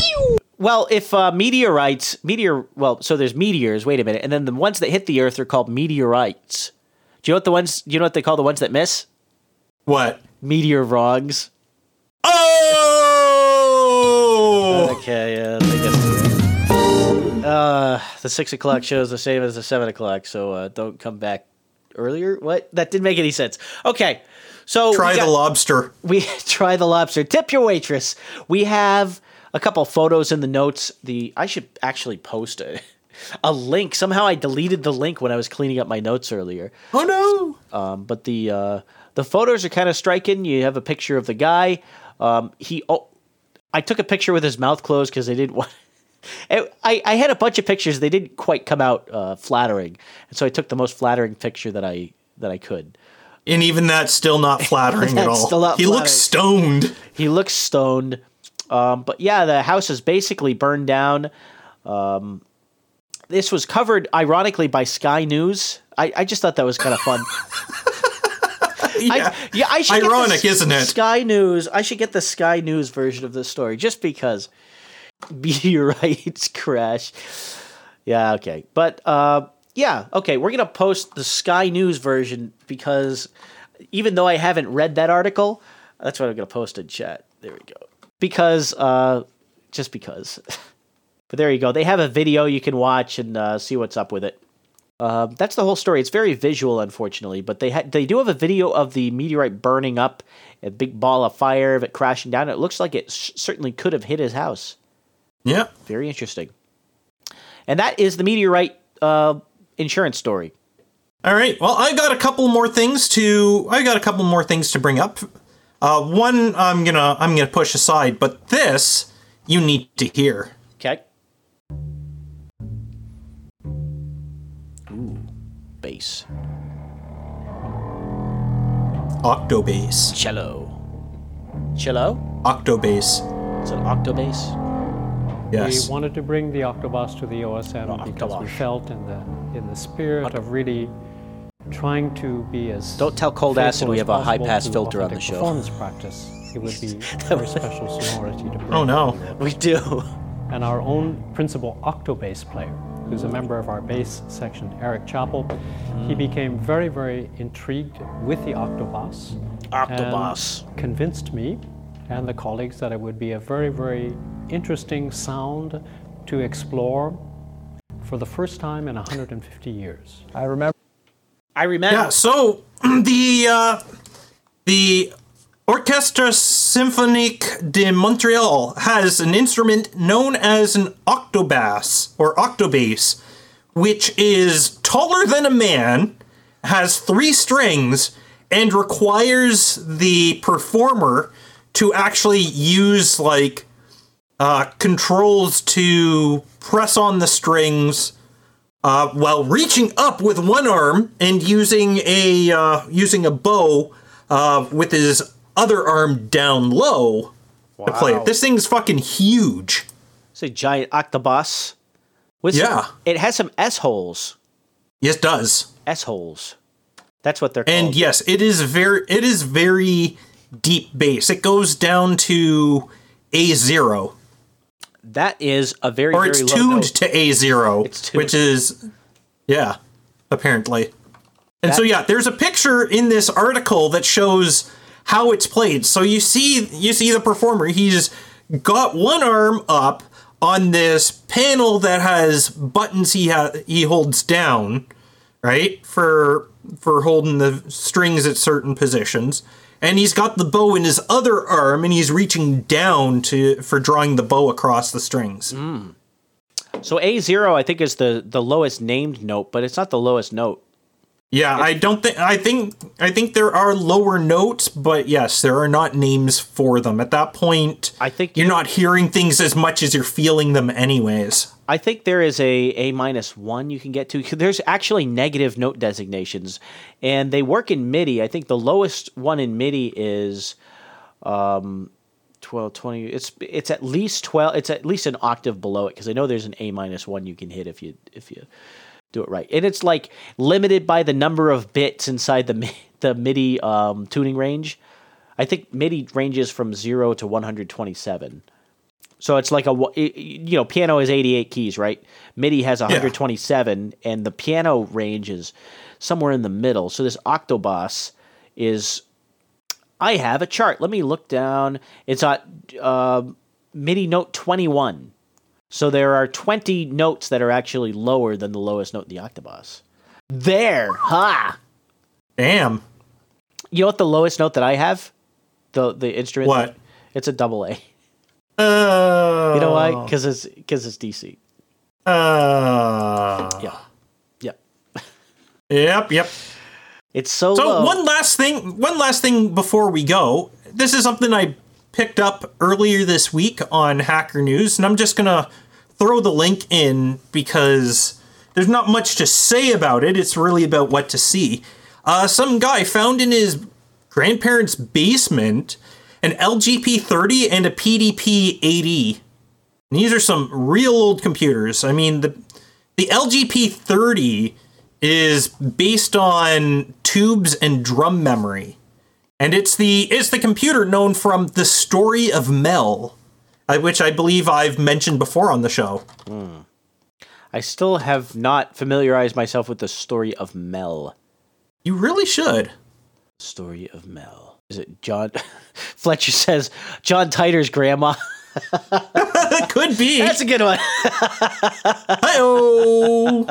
Well, if uh, meteorites, meteor, well, so there's meteors. Wait a minute, and then the ones that hit the Earth are called meteorites. Do you know what the ones? Do you know what they call the ones that miss? What? Meteor wrongs. Oh! Okay, yeah, I think Uh, the six o'clock show is the same as the seven o'clock, so uh, don't come back earlier. What? That didn't make any sense. Okay, so Try got- the lobster. we try the lobster. Tip your waitress. We have a couple photos in the notes. The I should actually post a a link. Somehow I deleted the link when I was cleaning up my notes earlier. Oh no! Um, but the uh, the photos are kind of striking. You have a picture of the guy. Um, he oh, I took a picture with his mouth closed because I didn't want It- I, I had a bunch of pictures. They didn't quite come out uh, flattering, and so I took the most flattering picture that I that I could. And even that's still not flattering at all. still not he looks stoned. He looks stoned. Um, but yeah, the house is basically burned down. Um, this was covered, ironically, by Sky News. I, I just thought that was kind of fun. Yeah. I, yeah, I should the Ironic, isn't it? Sky News. I should get the Sky News version of this story just because meteorites crash. Yeah, okay, but uh, yeah, okay. We're gonna post the Sky News version because even though I haven't read that article, that's what I'm gonna post in chat. There we go. Because uh, just because. but there you go. They have a video you can watch and uh, see what's up with it. Uh, that's the whole story. It's very visual, unfortunately, but they ha- they do have a video of the meteorite burning up, a big ball of fire of it crashing down. It looks like it sh- certainly could have hit his house. Yeah. Very interesting. And that is the meteorite uh, insurance story. All right. Well, I got a couple more things to. I got a couple more things to bring up. Uh, one I'm gonna I'm gonna push aside, but this you need to hear. Okay. Ooh, bass. Octobass. Cello. Cello? Octobass. Is it octobass? Yes. We wanted to bring the octobass to the OSM because we felt in the in the spirit of really trying to be as Don't tell Cold Acid faithful we have a high pass filter on the show. Performance practice. It would be a very special sonority to bring. Oh no. We do. And our own principal octobass player, who's a member of our bass section, Eric Chappell, he mm. became very, very intrigued with the octobass. Octobass. Convinced me and the colleagues that it would be a very, very interesting sound to explore for the first time in 150 years. I remember. I remember. Yeah. So the uh, the Orchestre Symphonique de Montreal has an instrument known as an octobass or octobass, which is taller than a man, has three strings, and requires the performer to actually use like uh, controls to press on the strings uh, while reaching up with one arm and using a uh, using a bow uh, with his other arm down low to play it. This thing's fucking huge. It's a giant octobus. With Yeah. It has some S holes. Yes, it does. S holes. That's what they're called. And yes, it is very it is very deep bass. It goes down to A zero. That is a very, Or very it's low tuned note. to A zero. Which is yeah, apparently. And so yeah, there's a picture in this article that shows how it's played. So you see you see the performer, he's got one arm up on this panel that has buttons he ha- he holds down, right? For for holding the strings at certain positions. And he's got the bow in his other arm and he's reaching down to for drawing the bow across the strings. Hmm. So A zero, I think, is the the lowest named note, but it's not the lowest note. Yeah, I don't think I think I think there are lower notes, but yes, there are not names for them. At that point, I think you're not hearing things as much as you're feeling them anyways. I think there is a A minus one you can get to. There's actually negative note designations, and they work in MIDI. I think the lowest one in MIDI is um, 12, 20. It's it's at least twelve. It's at least an octave below it because I know there's an A minus one you can hit if you if you do it right. And it's like limited by the number of bits inside the the MIDI um, tuning range. I think MIDI ranges from zero to 127. So it's like a you know piano is 88 keys, right? MIDI has 127, and the piano range is somewhere in the middle. So this octobus is. I have a chart. Let me look down. It's at uh, MIDI note 21. So there are 20 notes that are actually lower than the lowest note in the octobus. There, ha! Damn. You know what the lowest note that I have? The the instrument. What? It's a double A. Uh, You know why? Because it's because it's DC. Uh, yeah. Yep. Yep. Yep. It's so. So low. one last thing, one last thing before we go. This is something I picked up earlier this week on Hacker News, and I'm just gonna throw the link in because there's not much to say about it. It's really about what to see. Uh, some guy found in his grandparents' basement an LGP30 and a PDP 80. And these are some real old computers. I mean, the the LGP30 is based on tubes and drum memory. And it's the it's the computer known from the story of Mel, uh, which I believe I've mentioned before on the show. I still have not familiarized myself with the story of Mel. You really should. Story of Mel. Is it John? Fletcher says John Titor's grandma. Could be. That's a good one. Hi-oh.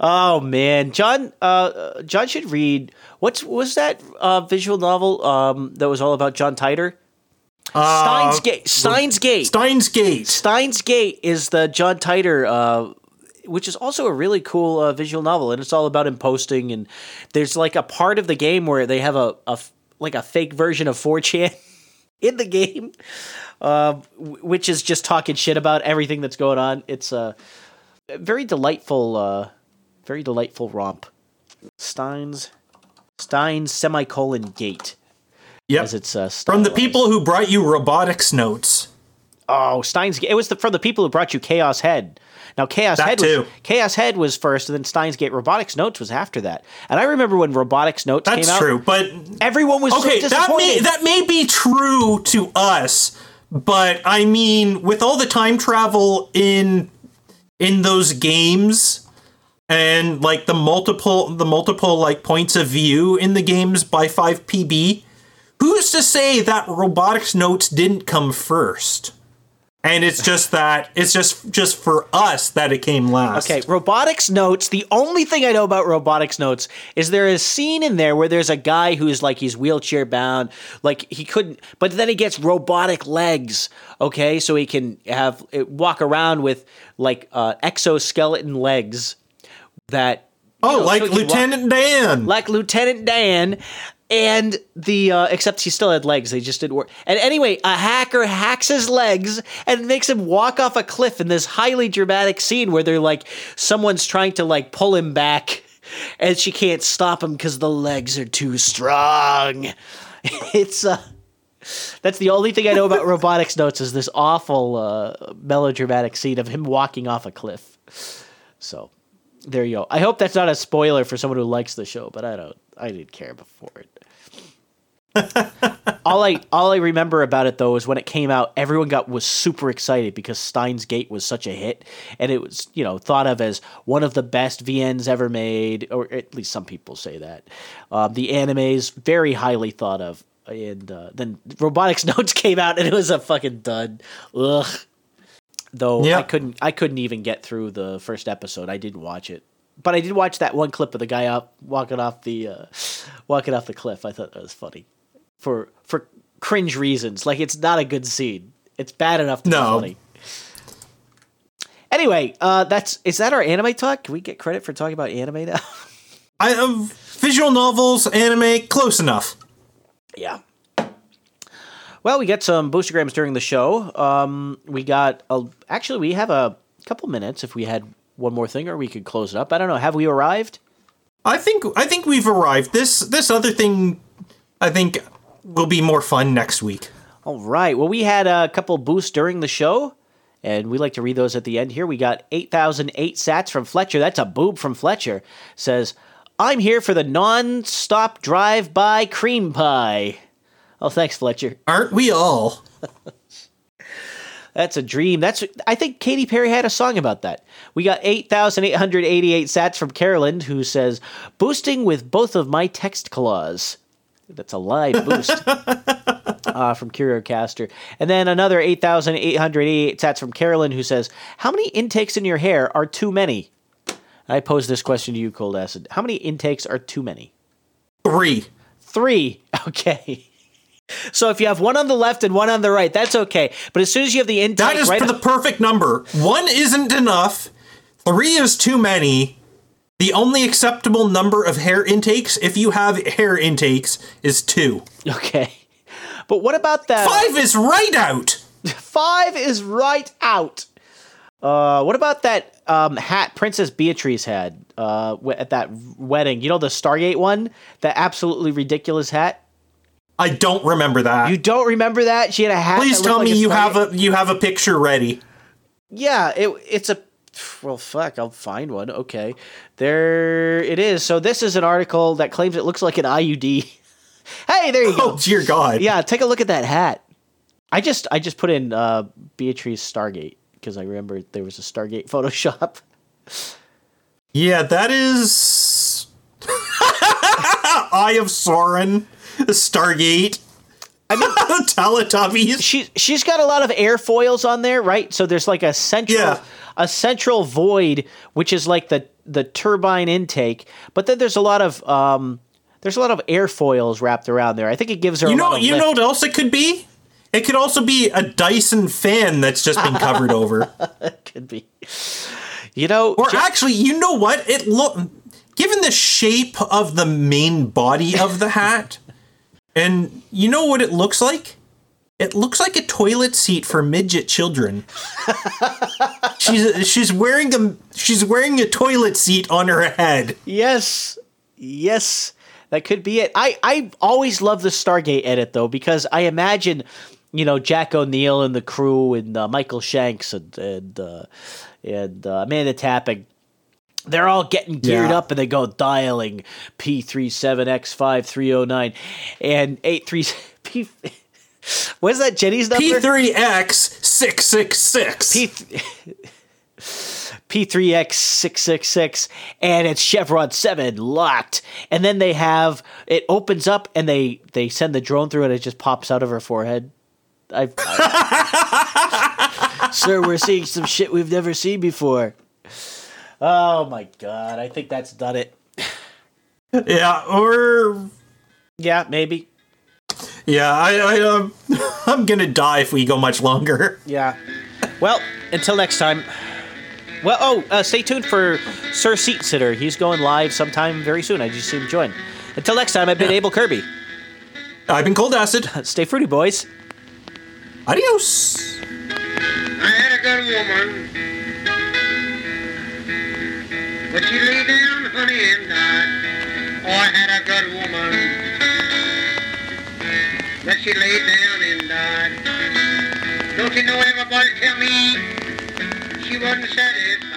oh man, John. Uh, John should read. What's was that uh, visual novel um, that was all about John Titor? Steins Gate. Steins Gate. Steins Gate. Steins Gate is the John Titor, uh, which is also a really cool uh, visual novel, and it's all about him posting. And there's like a part of the game where they have a, a like a fake version of 4chan in the game, uh, which is just talking shit about everything that's going on. It's a very delightful, uh, very delightful romp. Steins, Steins semicolon Gate. Yep. As it's uh, From the people who brought you robotics notes. Oh, Steins. Gate. It was the, from the people who brought you Chaos Head. Now, Chaos That Head, too. Was, Chaos Head was first, and then Steins Gate Robotics Notes was after that. And I remember when Robotics Notes That's came out. true, but everyone was okay. so that may that may be true to us, but I mean, with all the time travel in in those games and like the multiple the multiple like points of view in the games by 5PB, who's to say that robotics notes didn't come first? And it's just that it's just just for us that it came last. Okay, robotics notes. The only thing I know about robotics notes is there is a scene in there where there's a guy who's like he's wheelchair bound, like he couldn't, but then he gets robotic legs. Okay, so he can have walk around with like uh, exoskeleton legs that. Oh, know, like so can walk- Lieutenant Dan. like Lieutenant Dan, and the uh, except he still had legs. They just didn't work. And anyway, a hacker hacks his legs and makes him walk off a cliff in this highly dramatic scene where they're like someone's trying to like pull him back, and she can't stop him because the legs are too strong. It's uh that's the only thing I know about robotics notes is this awful uh, melodramatic scene of him walking off a cliff. So there you go. I hope that's not a spoiler for someone who likes the show, but I don't. I didn't care before it. All I all I remember about it though is when it came out, everyone got was super excited because Steins Gate was such a hit, and it was you know thought of as one of the best VNs ever made, or at least some people say that. Um, the animes very highly thought of, and uh, then Robotics Notes came out and it was a fucking dud. Ugh. Though I couldn't I couldn't even get through the first episode. I didn't watch it. But I did watch that one clip of the guy up walking off the uh, walking off the cliff. I thought that was funny. For for cringe reasons. Like it's not a good scene. It's bad enough to No. be funny. Anyway, uh, that's is that our anime talk? Can we get credit for talking about anime now? I uh, visual novels, anime, close enough. Yeah. Well, we got some boostagrams during the show. Um, we got a, actually we have a couple minutes if we had one more thing, or we could close it up. I don't know. Have we arrived? I think I think we've arrived. This this other thing, I think, will be more fun next week. All right. Well, we had a couple boosts during the show, and we like to read those at the end here. We got 8,008 sats from Fletcher. That's a boob from Fletcher. Says, I'm here for the non stop drive by cream pie. Oh, thanks, Fletcher. Aren't we all? That's a dream. That's I think Katy Perry had a song about that. We got 8,888 sats from Carolyn who says, boosting with both of my text claws. That's a live boost uh, from CurioCaster. And then another 8,888 sats from Carolyn who says, how many intakes in your hair are too many? I pose this question to you, Cold Acid. How many intakes are too many? Three. Three. Okay. So if you have one on the left and one on the right, that's okay. But as soon as you have the intake, That is right for the perfect number. One isn't enough. Three is too many. The only acceptable number of hair intakes, if you have hair intakes, is two. Okay. But what about that? Five is right out. Five is right out. Uh, what about that um, hat Princess Beatrice had uh, w- at that wedding? You know the Stargate one, that absolutely ridiculous hat. I don't remember that. You don't remember that? She had a hat. Please tell me like you Stargate- have a you have a picture ready. Yeah, it, it's a. Well, fuck, I'll find one. Okay. There it is. So, this is an article that claims it looks like an IUD. hey, there you go. Oh dear God. Yeah, take a look at that hat. I just I just put in uh, Beatrice Stargate because I remember there was a Stargate Photoshop. Yeah, that is Eye of Sauron, Stargate. I mean, Teletubbies. She she's got a lot of airfoils on there, right? So there's like a central Yeah. A central void, which is like the the turbine intake, but then there's a lot of um there's a lot of airfoils wrapped around there. I think it gives her You a know, lot of you lift. know what else it could be? It could also be a Dyson fan that's just been covered over. it could be. You know, or actually, you know what? It look given the shape of the main body of the hat, and you know what it looks like? It looks like a toilet seat for midget children. she's she's wearing a she's wearing a toilet seat on her head. Yes. Yes. That could be it. I I always love the Stargate edit though because I imagine, you know, Jack O'Neill and the crew and uh, Michael Shanks and and uh, and uh, Amanda Tapping. They're all getting geared Yeah. up and they go dialing P37X5309 and 83 P What is that Jenny's number? P3X six six six. P P3X666 and it's Chevron 7 locked. And then they have it opens up and they they send the drone through and it just pops out of her forehead. I, I- Sir, we're seeing some shit we've never seen before. Oh my god, I think that's done it. Yeah, or Yeah, maybe. Yeah, I, I um, I'm gonna die if we go much longer. Yeah. Well, until next time. Well, oh, uh, stay tuned for Sir Seat Sitter. He's going live sometime very soon. I just see him join. Until next time, I've been Abel Kirby. I've been Cold Acid. Stay fruity, boys. Adios. I had a good woman, but she lay down, honey, and died. Oh, I had a good woman, but she laid down and died. Don't you know everybody tell me she wasn't satisfied?